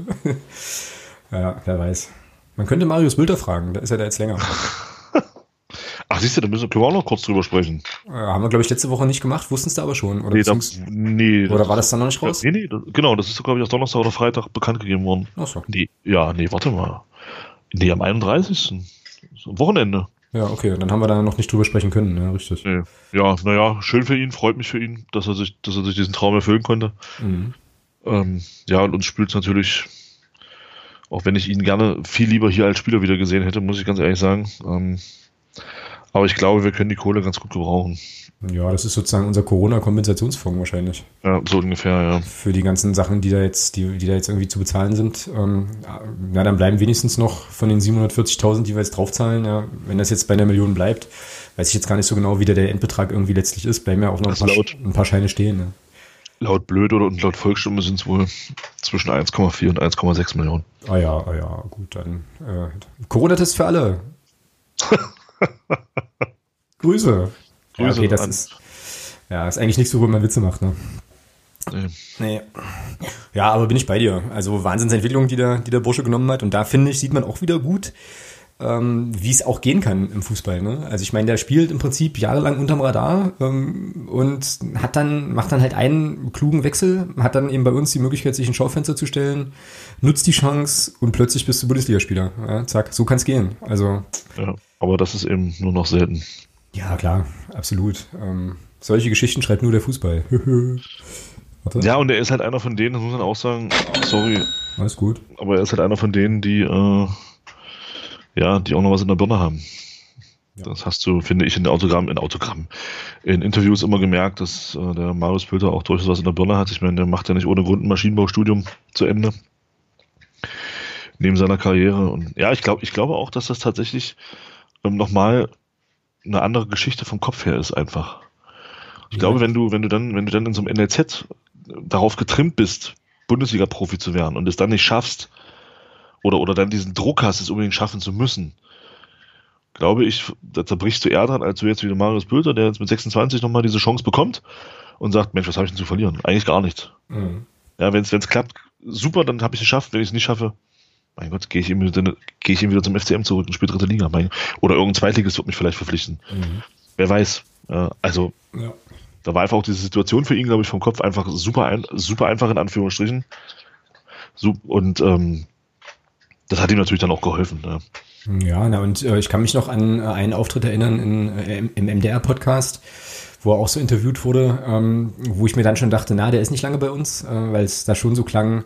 ja, wer weiß. Man könnte Marius Bülter fragen, da ist er da jetzt länger. Ach, siehst du, da müssen wir auch noch kurz drüber sprechen. Ja, haben wir, glaube ich, letzte Woche nicht gemacht, wussten es da aber schon. Oder, nee, da, nee, oder war das dann noch nicht raus? Nee, nee, das, genau, das ist, glaube ich, erst Donnerstag oder Freitag bekannt gegeben worden. Ach so. Nee, ja, nee, warte mal. Nee, am 31. So, Wochenende. Ja, okay, dann haben wir da noch nicht drüber sprechen können, ja, richtig. Nee. Ja, naja, schön für ihn, freut mich für ihn, dass er sich, dass er sich diesen Traum erfüllen konnte. Mhm. Ähm, ja, und uns spielt es natürlich, auch wenn ich ihn gerne viel lieber hier als Spieler wieder gesehen hätte, muss ich ganz ehrlich sagen. Ähm, aber ich glaube, wir können die Kohle ganz gut gebrauchen. Ja, das ist sozusagen unser Corona-Kompensationsfonds wahrscheinlich. Ja, so ungefähr, ja. Für die ganzen Sachen, die da jetzt, die, die da jetzt irgendwie zu bezahlen sind. Ähm, ja, dann bleiben wenigstens noch von den 740.000, die wir jetzt draufzahlen, ja, wenn das jetzt bei einer Million bleibt, weiß ich jetzt gar nicht so genau, wie der, der Endbetrag irgendwie letztlich ist, bleiben ja auch noch ein paar, ein paar, Scheine stehen. Ja. Laut Blöd oder und laut Volksstimme sind es wohl zwischen 1,4 und 1,6 Millionen. Ah ja, ah ja, gut, dann äh, Corona-Test für alle. Grüße. Grüße. Ja, okay, das ist, ja, ist eigentlich nichts, worüber man Witze macht, ne? Nee. nee. Ja, aber bin ich bei dir. Also Wahnsinnsentwicklung, die der, die der Bursche genommen hat. Und da finde ich, sieht man auch wieder gut, ähm, wie es auch gehen kann im Fußball. Ne? Also ich meine, der spielt im Prinzip jahrelang unterm Radar ähm, und hat dann, macht dann halt einen klugen Wechsel, hat dann eben bei uns die Möglichkeit, sich ein Schaufenster zu stellen, nutzt die Chance und plötzlich bist du Bundesligaspieler. Ja, zack, so kann es gehen. Also. Ja, aber das ist eben nur noch selten. Ja, klar, absolut. Ähm, solche Geschichten schreibt nur der Fußball. ja, und er ist halt einer von denen, das muss man auch sagen, sorry. Alles gut. Aber er ist halt einer von denen, die, äh, ja, die auch noch was in der Birne haben. Ja. Das hast du, finde ich, in Autogramm, in Autogramm, in Interviews immer gemerkt, dass äh, der Marius Pülter auch durchaus was in der Birne hat. Ich meine, der macht ja nicht ohne Grund ein Maschinenbaustudium zu Ende. Neben seiner Karriere. Und ja, ich glaube, ich glaube auch, dass das tatsächlich ähm, nochmal eine andere Geschichte vom Kopf her ist einfach. Ich ja. glaube, wenn du, wenn du dann, wenn du dann in so einem NLZ darauf getrimmt bist, Bundesliga-Profi zu werden und es dann nicht schaffst, oder, oder dann diesen Druck hast, es unbedingt schaffen zu müssen, glaube ich, da zerbrichst du eher dran, als du jetzt wie Marius Bülter, der jetzt mit 26 nochmal diese Chance bekommt und sagt, Mensch, was habe ich denn zu verlieren? Eigentlich gar nichts. Mhm. Ja, wenn es klappt, super, dann habe ich es geschafft. Wenn ich es nicht schaffe, mein Gott, gehe ich, ihm wieder, ich ihm wieder zum FCM zurück und spiele dritte Liga. Mein, oder irgendein Zweitliges wird mich vielleicht verpflichten. Mhm. Wer weiß. Also, ja. da war einfach auch diese Situation für ihn, glaube ich, vom Kopf einfach super, ein, super einfach in Anführungsstrichen. Und ähm, das hat ihm natürlich dann auch geholfen. Ja. Ja, na und äh, ich kann mich noch an äh, einen Auftritt erinnern in, äh, im MDR-Podcast, wo er auch so interviewt wurde, ähm, wo ich mir dann schon dachte, na, der ist nicht lange bei uns, äh, weil es da schon so klang,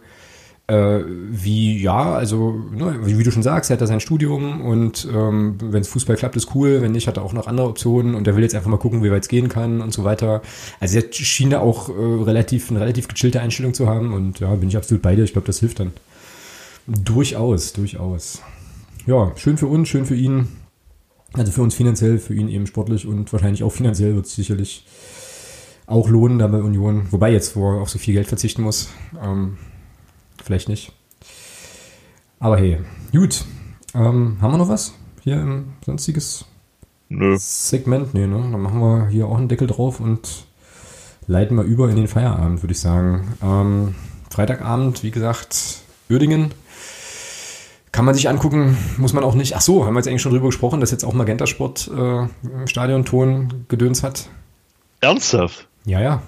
äh, wie, ja, also, ne, wie, du schon sagst, er hat da sein Studium und ähm, wenn es Fußball klappt, ist cool, wenn nicht, hat er auch noch andere Optionen und er will jetzt einfach mal gucken, wie weit es gehen kann und so weiter. Also er schien da auch äh, relativ, eine relativ gechillte Einstellung zu haben und ja, bin ich absolut bei dir, ich glaube, das hilft dann. Durchaus, durchaus ja, schön für uns, schön für ihn. Also für uns finanziell, für ihn eben sportlich und wahrscheinlich auch finanziell wird es sicherlich auch lohnen da bei Union. Wobei jetzt, wo er auf so viel Geld verzichten muss, ähm, vielleicht nicht. Aber hey, gut. Ähm, haben wir noch was hier im sonstiges Nö. Segment? Nee, ne? Dann machen wir hier auch einen Deckel drauf und leiten wir über in den Feierabend, würde ich sagen. Ähm, Freitagabend, wie gesagt, Uerdingen kann man sich angucken, muss man auch nicht. Ach so, haben wir jetzt eigentlich schon drüber gesprochen, dass jetzt auch Magenta Sport äh, Stadionton gedöns hat? Ernsthaft? Ja, ja.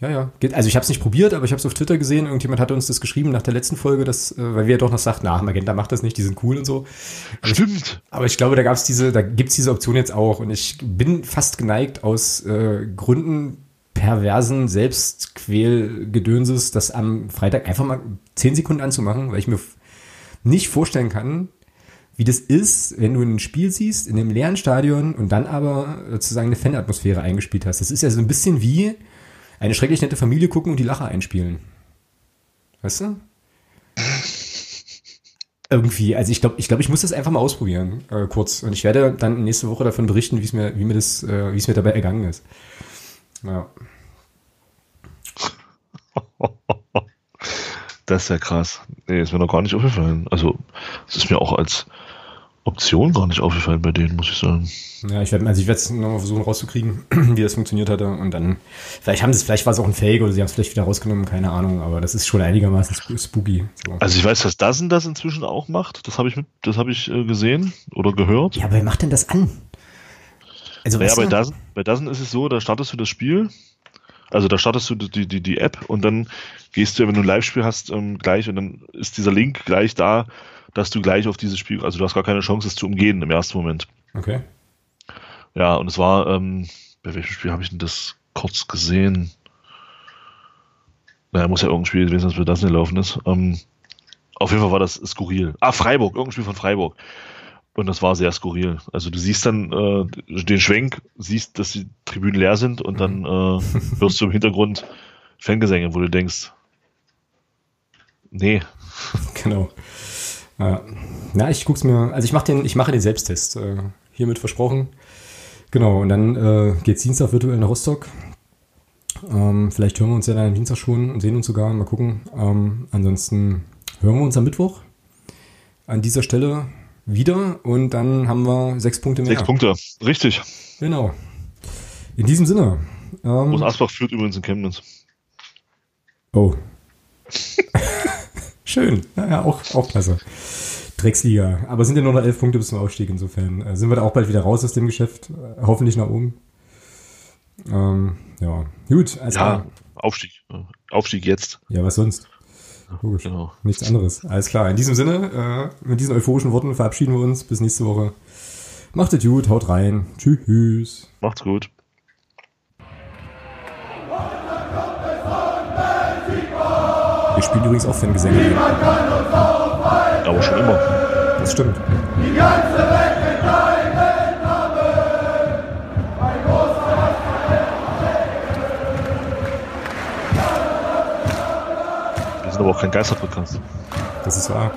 Ja, ja. Also ich habe es nicht probiert, aber ich habe es auf Twitter gesehen. Irgendjemand hatte uns das geschrieben nach der letzten Folge, dass, äh, weil wir ja doch noch sagten, na, Magenta macht das nicht, die sind cool und so. Aber Stimmt. Ich, aber ich glaube, da gab's diese, da gibt's diese Option jetzt auch. Und ich bin fast geneigt aus äh, Gründen perversen Selbstquälgedönses, das am Freitag einfach mal zehn Sekunden anzumachen, weil ich mir nicht vorstellen kann, wie das ist, wenn du ein Spiel siehst in einem leeren Stadion und dann aber sozusagen eine Fanatmosphäre eingespielt hast. Das ist ja so ein bisschen wie eine schrecklich nette Familie gucken und die Lacher einspielen. Weißt du? Irgendwie, also ich glaube, ich glaube, ich muss das einfach mal ausprobieren, äh, kurz. Und ich werde dann nächste Woche davon berichten, wie es mir, wie mir das, äh, wie es mir dabei ergangen ist. Ja. Das ist ja krass. Nee, ist mir noch gar nicht aufgefallen. Also, es ist mir auch als Option gar nicht aufgefallen bei denen, muss ich sagen. Ja, ich werde also ich es nochmal versuchen rauszukriegen, wie das funktioniert hatte. Und dann, vielleicht haben sie es, vielleicht war es auch ein Fake oder sie haben es vielleicht wieder rausgenommen, keine Ahnung, aber das ist schon einigermaßen spooky. So. Also ich weiß, dass Dazen das inzwischen auch macht. Das habe ich mit, das habe ich äh, gesehen oder gehört. Ja, aber wer macht denn das an? Also, naja, bei Dazen, bei Dazen ist es so, da startest du das Spiel also da startest du die, die, die App und dann gehst du, wenn du ein Live-Spiel hast, ähm, gleich und dann ist dieser Link gleich da, dass du gleich auf dieses Spiel, also du hast gar keine Chance, es zu umgehen im ersten Moment. Okay. Ja, und es war, ähm, bei welchem Spiel habe ich denn das kurz gesehen? Naja, muss ja irgendein Spiel gewesen sein, dass das nicht laufen ist. Ähm, auf jeden Fall war das skurril. Ah, Freiburg, irgendein Spiel von Freiburg. Und das war sehr skurril. Also du siehst dann äh, den Schwenk, siehst, dass die Tribünen leer sind und dann äh, hörst du im Hintergrund Fangesänge, wo du denkst, nee. Genau. Ja, ja ich guck's mir, also ich mache den, ich mache den Selbsttest. Äh, hiermit versprochen. Genau, und dann äh, geht's Dienstag virtuell nach Rostock. Ähm, vielleicht hören wir uns ja dann am Dienstag schon und sehen uns sogar. Mal gucken. Ähm, ansonsten hören wir uns am Mittwoch. An dieser Stelle wieder und dann haben wir sechs Punkte mehr. Sechs Punkte, richtig. Genau. In diesem Sinne. Ähm, Groß Asbach führt übrigens in Chemnitz. Oh. Schön. Ja, auch, auch klasse. Drecksliga. Aber sind ja nur noch elf Punkte bis zum Aufstieg. Insofern äh, sind wir da auch bald wieder raus aus dem Geschäft. Äh, hoffentlich nach oben. Ähm, ja, gut. Also, ja, Aufstieg. Aufstieg jetzt. Ja, was sonst? Logisch. Genau. Nichts anderes. Alles klar. In diesem Sinne, äh, mit diesen euphorischen Worten verabschieden wir uns. Bis nächste Woche. Macht es gut, haut rein. Tschüss. Macht's gut. Wir spielen übrigens auch Fangesänge. Aber schon immer. Das stimmt. Wir sind aber auch kein Geisterpodcast. Das ist wahr.